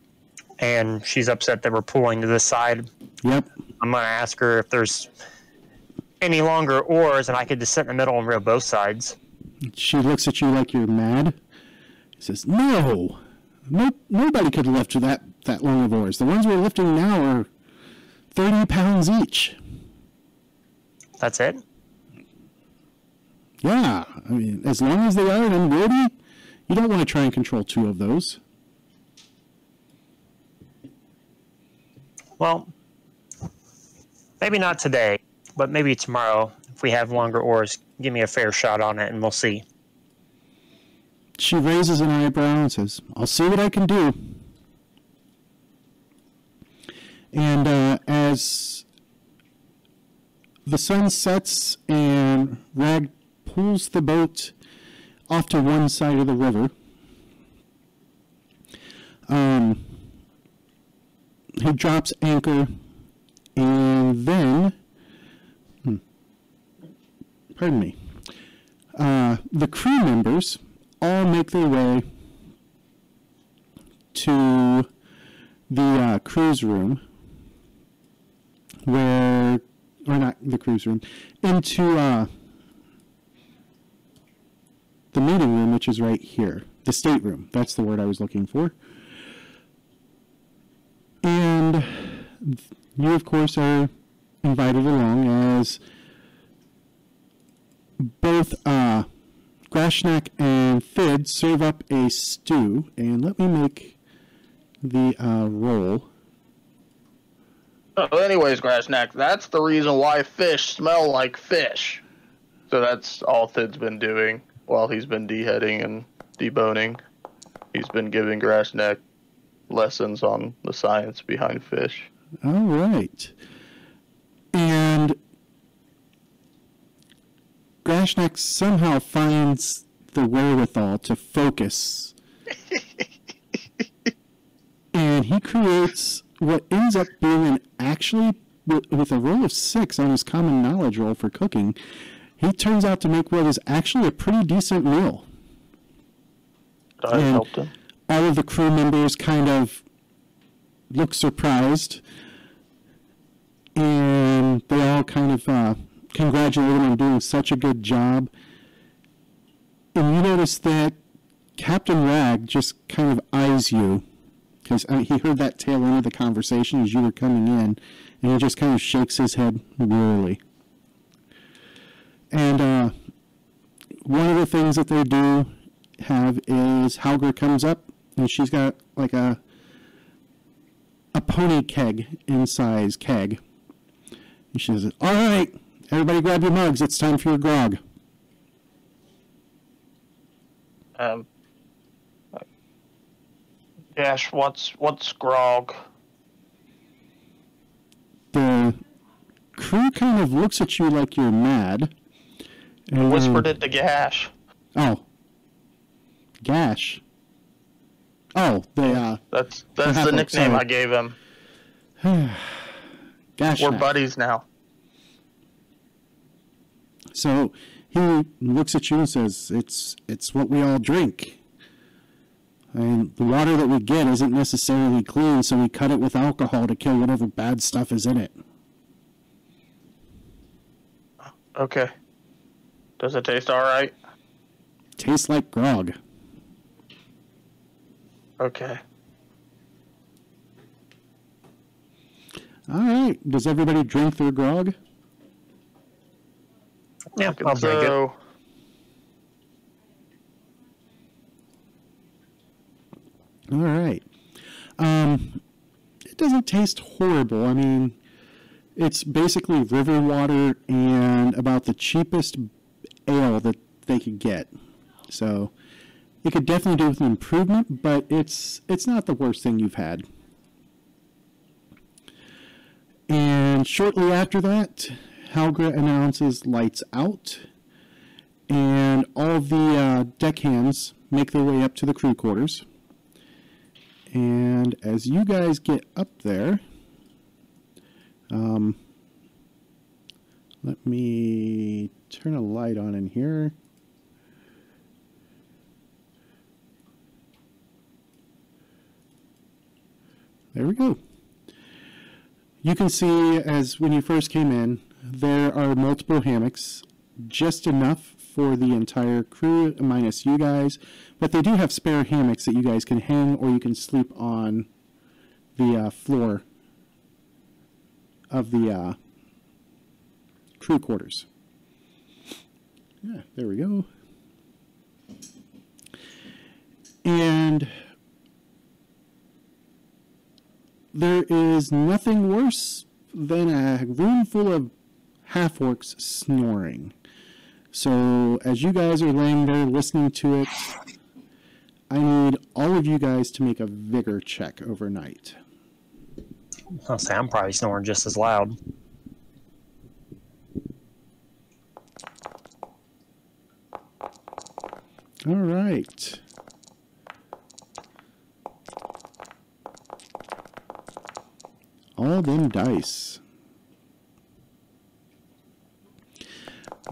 And she's upset that we're pulling to this side. Yep. I'm going to ask her if there's any longer oars, and I could just sit in the middle and row both sides. She looks at you like you're mad. Says, "No, no, nobody could lift that that long of oars. The ones we're lifting now are thirty pounds each. That's it. Yeah, I mean, as long as they are unwieldy, you don't want to try and control two of those. Well, maybe not today, but maybe tomorrow. If we have longer oars, give me a fair shot on it, and we'll see. She raises an eyebrow and says, I'll see what I can do. And uh, as the sun sets and Rag pulls the boat off to one side of the river, um, he drops anchor and then, pardon me, uh, the crew members all make their way to the uh, cruise room where or not the cruise room into uh, the meeting room which is right here the stateroom. That's the word i was looking for. And you of course are invited along as both uh, Grashnak and Fid serve up a stew, and let me make the uh, roll. Oh, anyways, Grashnak, that's the reason why fish smell like fish. So that's all Thid's been doing while he's been deheading and deboning. He's been giving Grashnak lessons on the science behind fish. All right. And Grashnak somehow finds the wherewithal to focus. and he creates what ends up being an actually, with a roll of six on his common knowledge roll for cooking, he turns out to make what is actually a pretty decent meal. I And- helped him. all of the crew members kind of look surprised and they all kind of uh, congratulate him on doing such a good job. And you notice that captain rag just kind of eyes you because he heard that tail end of the conversation as you were coming in and he just kind of shakes his head wearily. And uh, one of the things that they do have is Halger comes up and she's got like a a pony keg in size keg. And she says, "All right, everybody, grab your mugs. It's time for your grog." Um, Gash, what's what's grog? The crew kind of looks at you like you're mad. And Whispered it to Gash. Oh, gash. Oh, they, uh, That's that's the nickname Sorry. I gave him. gash. We're snack. buddies now. So he looks at you and says, "It's it's what we all drink." And the water that we get isn't necessarily clean, so we cut it with alcohol to kill whatever bad stuff is in it. Okay. Does it taste all right? Tastes like grog. Okay. All right. Does everybody drink their grog? Yeah, Fucking I'll drink it. so. All right. Um, it doesn't taste horrible. I mean, it's basically river water and about the cheapest ale that they could get. So it could definitely do with an improvement, but it's it's not the worst thing you've had. And shortly after that, Halgra announces lights out, and all the uh, deckhands make their way up to the crew quarters. And as you guys get up there, um, let me turn a light on in here. There we go. You can see as when you first came in, there are multiple hammocks, just enough for the entire crew minus you guys. But they do have spare hammocks that you guys can hang or you can sleep on the uh, floor of the uh, crew quarters. Yeah, there we go. And there is nothing worse than a room full of half orcs snoring. So, as you guys are laying there listening to it, I need all of you guys to make a vigor check overnight. Oh, I'll say I'm probably snoring just as loud. All right. All them dice.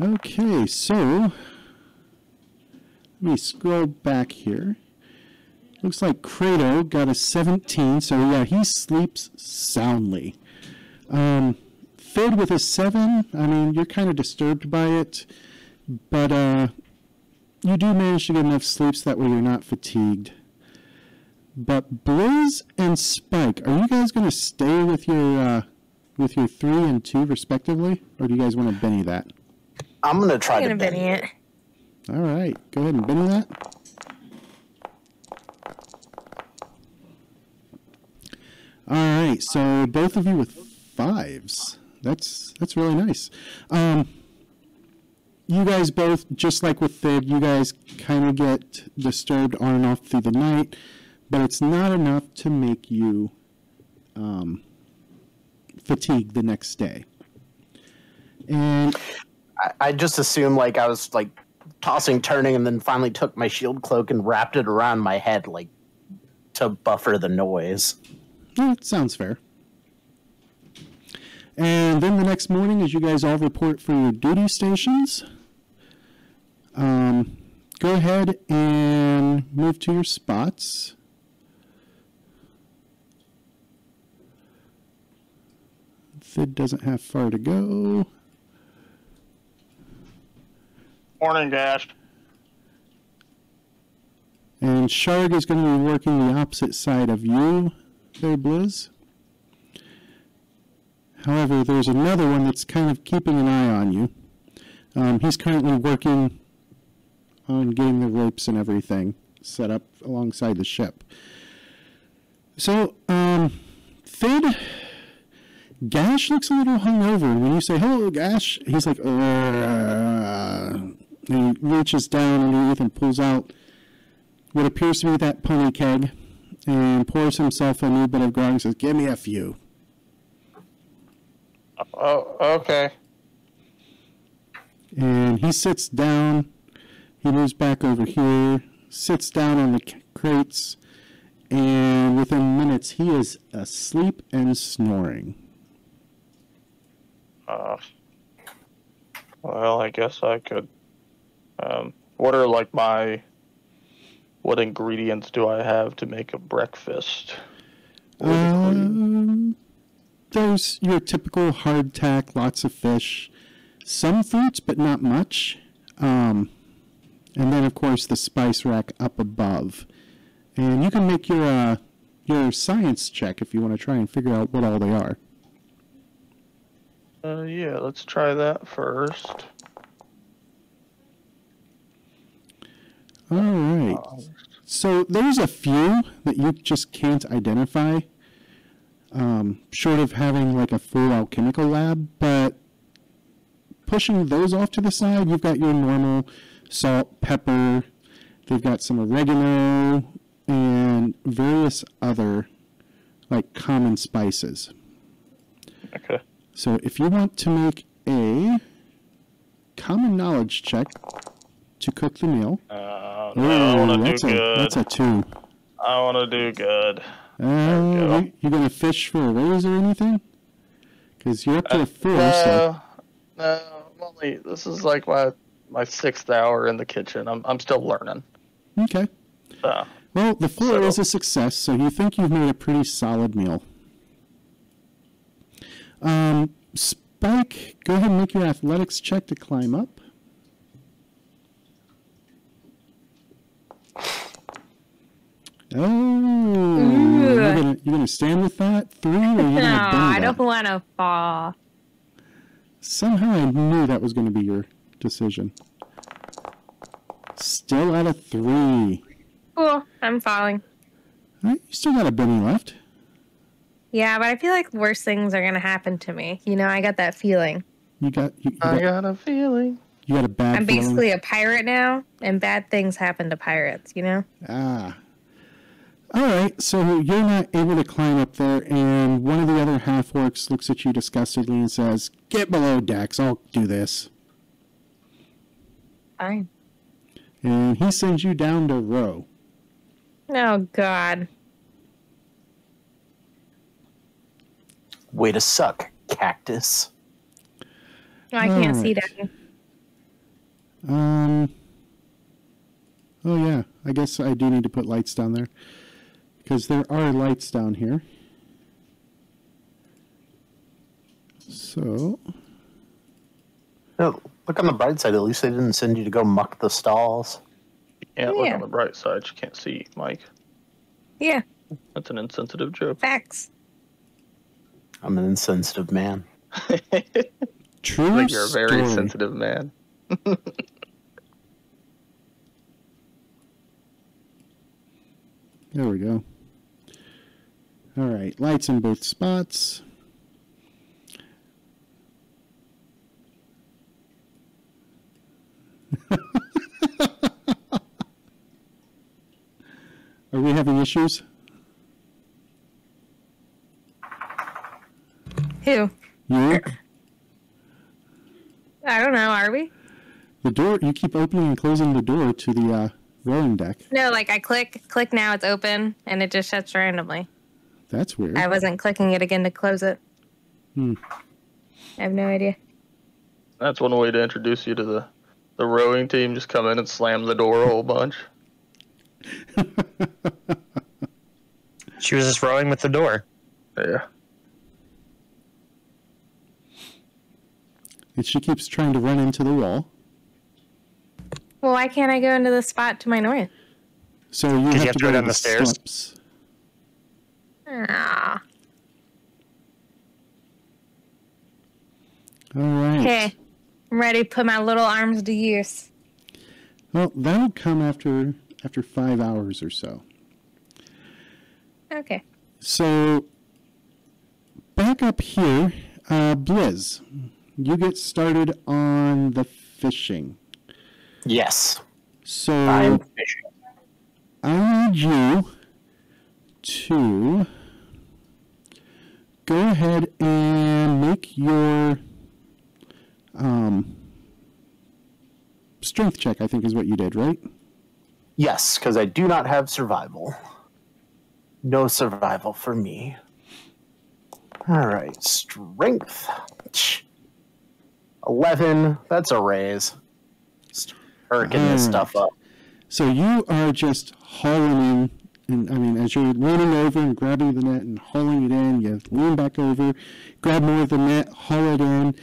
Okay, so let me scroll back here. Looks like Credo got a 17, so yeah, he sleeps soundly. Um, Fid with a 7, I mean, you're kind of disturbed by it, but uh, you do manage to get enough sleep so that way you're not fatigued. But Blizz and Spike, are you guys going to stay with your uh, with your three and two respectively, or do you guys want to Benny that? I'm gonna try I'm to gonna bend Benny it. All right, go ahead and Benny that. All right, so both of you with fives. That's that's really nice. Um, you guys both, just like with Fid, you guys kind of get disturbed on and off through the night, but it's not enough to make you um, fatigued the next day. And I, I just assumed like I was like tossing, turning, and then finally took my shield cloak and wrapped it around my head, like to buffer the noise. Yeah, sounds fair. And then the next morning, as you guys all report for your duty stations, um, go ahead and move to your spots. Fid doesn't have far to go. Morning, Gash. And Sharg is going to be working the opposite side of you there, Blizz. However, there's another one that's kind of keeping an eye on you. Um, he's currently working on getting the ropes and everything set up alongside the ship. So, um, Fid, Gash looks a little hungover. When you say, hello, Gash, he's like, and he reaches down underneath and pulls out what appears to be that pony keg and pours himself a new bit of grog and says, Give me a few. Oh, okay. And he sits down. He moves back over here, sits down on the crates, and within minutes, he is asleep and snoring. Uh, well, I guess I could. Um, what are like my? What ingredients do I have to make a breakfast? Really. Um, there's your typical hardtack, lots of fish, some fruits, but not much. Um, and then, of course, the spice rack up above. And you can make your uh, your science check if you want to try and figure out what all they are. Uh, yeah, let's try that first. All right. So there's a few that you just can't identify, um, short of having like a full alchemical lab. But pushing those off to the side, you've got your normal salt, pepper. They've got some oregano and various other like common spices. Okay. So if you want to make a common knowledge check to cook the meal, Uh, I want to that's do a good. that's a two. I want to do good. Uh, go. you, you gonna fish for a raise or anything? Because you're up to a four, so No, no, I'm only. This is like my my sixth hour in the kitchen. I'm I'm still learning. okay. So, Well, the four So- is a success, so you think you've made a pretty solid meal. Um, Spike, go ahead and make your athletics check to climb up. Oh, you're gonna, you're gonna stand with that three, or you're No, gonna I don't want to fall. Somehow I knew that was going to be your decision. Still at a three. Cool. I'm falling. All right, you still got a Benny left. Yeah, but I feel like worse things are gonna happen to me. You know, I got that feeling. You got you, you I got, got a feeling. you got a bad. I'm feeling. basically a pirate now, and bad things happen to pirates. You know. Ah. All right, so you're not able to climb up there, and one of the other half orcs looks at you disgustedly and says, "Get below decks. I'll do this." Fine. And he sends you down to row. Oh God. Way to suck, cactus. No, I can't see that. Um. Oh yeah, I guess I do need to put lights down there because there are lights down here. So No, look on the bright side. At least they didn't send you to go muck the stalls. Yeah, look on the bright side. You can't see, Mike. Yeah, That's an insensitive joke. facts. I'm an insensitive man. true like you're a very story. sensitive man. There we go. All right, lights in both spots. Are we having issues? Who? You? I don't know. Are we? The door, you keep opening and closing the door to the uh, rowing deck. No, like I click, click now, it's open, and it just shuts randomly. That's weird. I wasn't clicking it again to close it. Hmm. I have no idea. That's one way to introduce you to the, the rowing team. Just come in and slam the door a whole bunch. She was just rowing with the door. Yeah. and she keeps trying to run into the wall. Well, why can't I go into the spot to my north? So you have, you have to to go go down to the stairs? steps. Ah. All right. Okay. I'm ready to put my little arms to use. Well, that'll come after after five hours or so. Okay. So back up here, uh, Blizz, you get started on the fishing. Yes, So I'm fishing. I need you to go ahead and make your um, strength check. I think is what you did, right? Yes, because I do not have survival. No survival for me. All right, strength. 11. That's a raise. Just hurricane this stuff up. So you are just hauling in, and I mean, as you're leaning over and grabbing the net and hauling it in, you lean back over, grab more of the net, haul it in,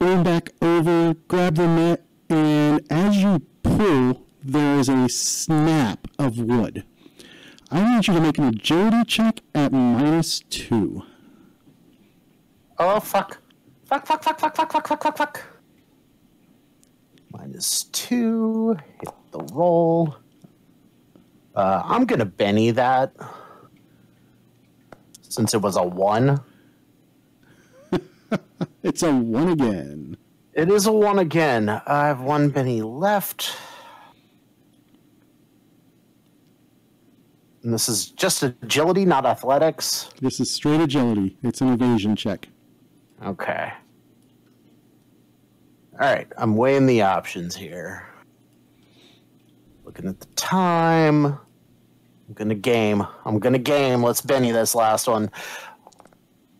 lean back over, grab the net, and as you pull, there is a snap of wood. I need you to make an agility check at minus two. Oh, fuck. Fuck, fuck, fuck, fuck, fuck, fuck, fuck, fuck, fuck. Minus two. Hit the roll. Uh, I'm going to Benny that. Since it was a one. It's a one again. It is a one again. I have one Benny left. And this is just agility, not athletics. This is straight agility. It's an evasion check. Okay. All right, I'm weighing the options here. Looking at the time. I'm gonna game. I'm gonna game. Let's Benny this last one.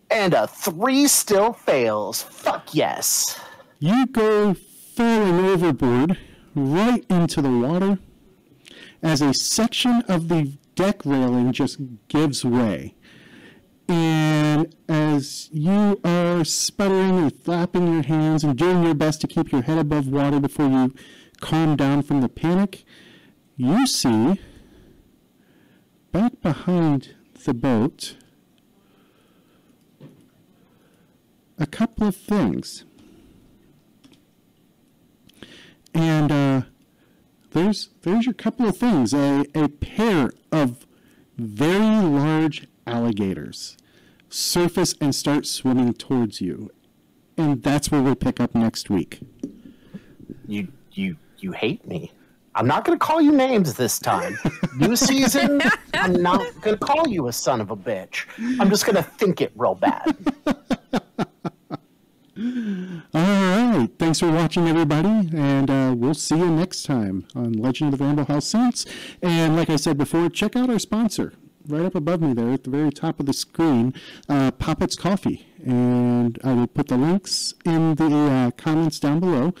And a three still fails. Fuck yes. You go falling overboard right into the water as a section of the deck railing just gives way. And as you are sputtering and flapping your hands and doing your best to keep your head above water before you calm down from the panic, you see back behind the boat a couple of things. And uh, there's there's your couple of things. A, a pair of very large alligators surface and start swimming towards you. And that's where we'll pick up next week. You you you hate me. I'm not going to call you names this time. New season, I'm not going to call you a son of a bitch. I'm just going to think it real bad. All right. Thanks for watching, everybody. And uh, we'll see you next time on Legend of the Ramblehouse Saints. And like I said before, check out our sponsor right up above me there at the very top of the screen, uh, Poppets Coffee. And I will put the links in the uh, comments down below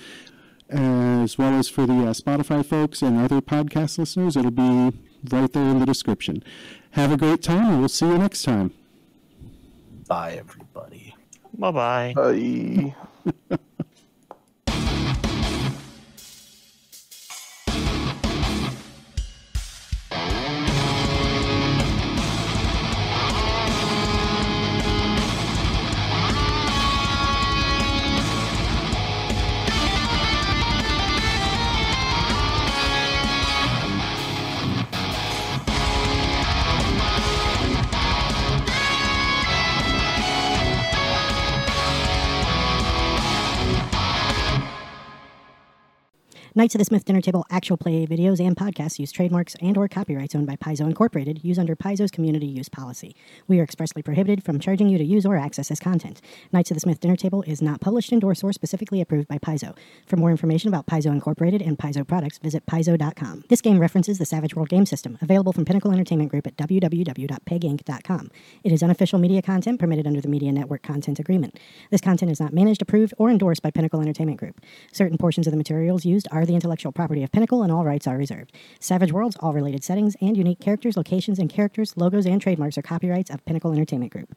as well as for the uh, Spotify folks and other podcast listeners. It'll be right there in the description. Have a great time, and we'll see you next time. Bye, everybody. Bye bye. Knights of the Smith Dinner Table actual play videos and podcasts use trademarks and or copyrights owned by Paizo Incorporated use under Paizo's community use policy. We are expressly prohibited from charging you to use or access this content. Knights of the Smith Dinner Table is not published, endorsed, or specifically approved by Paizo. For more information about Paizo Incorporated and Paizo products, visit paizo.com. This game references the Savage World game system, available from Pinnacle Entertainment Group at www.peginc.com. It is unofficial media content permitted under the Media Network Content Agreement. This content is not managed, approved, or endorsed by Pinnacle Entertainment Group. Certain portions of the materials used are the intellectual property of Pinnacle and all rights are reserved. Savage Worlds, all related settings, and unique characters, locations, and characters, logos, and trademarks are copyrights of Pinnacle Entertainment Group.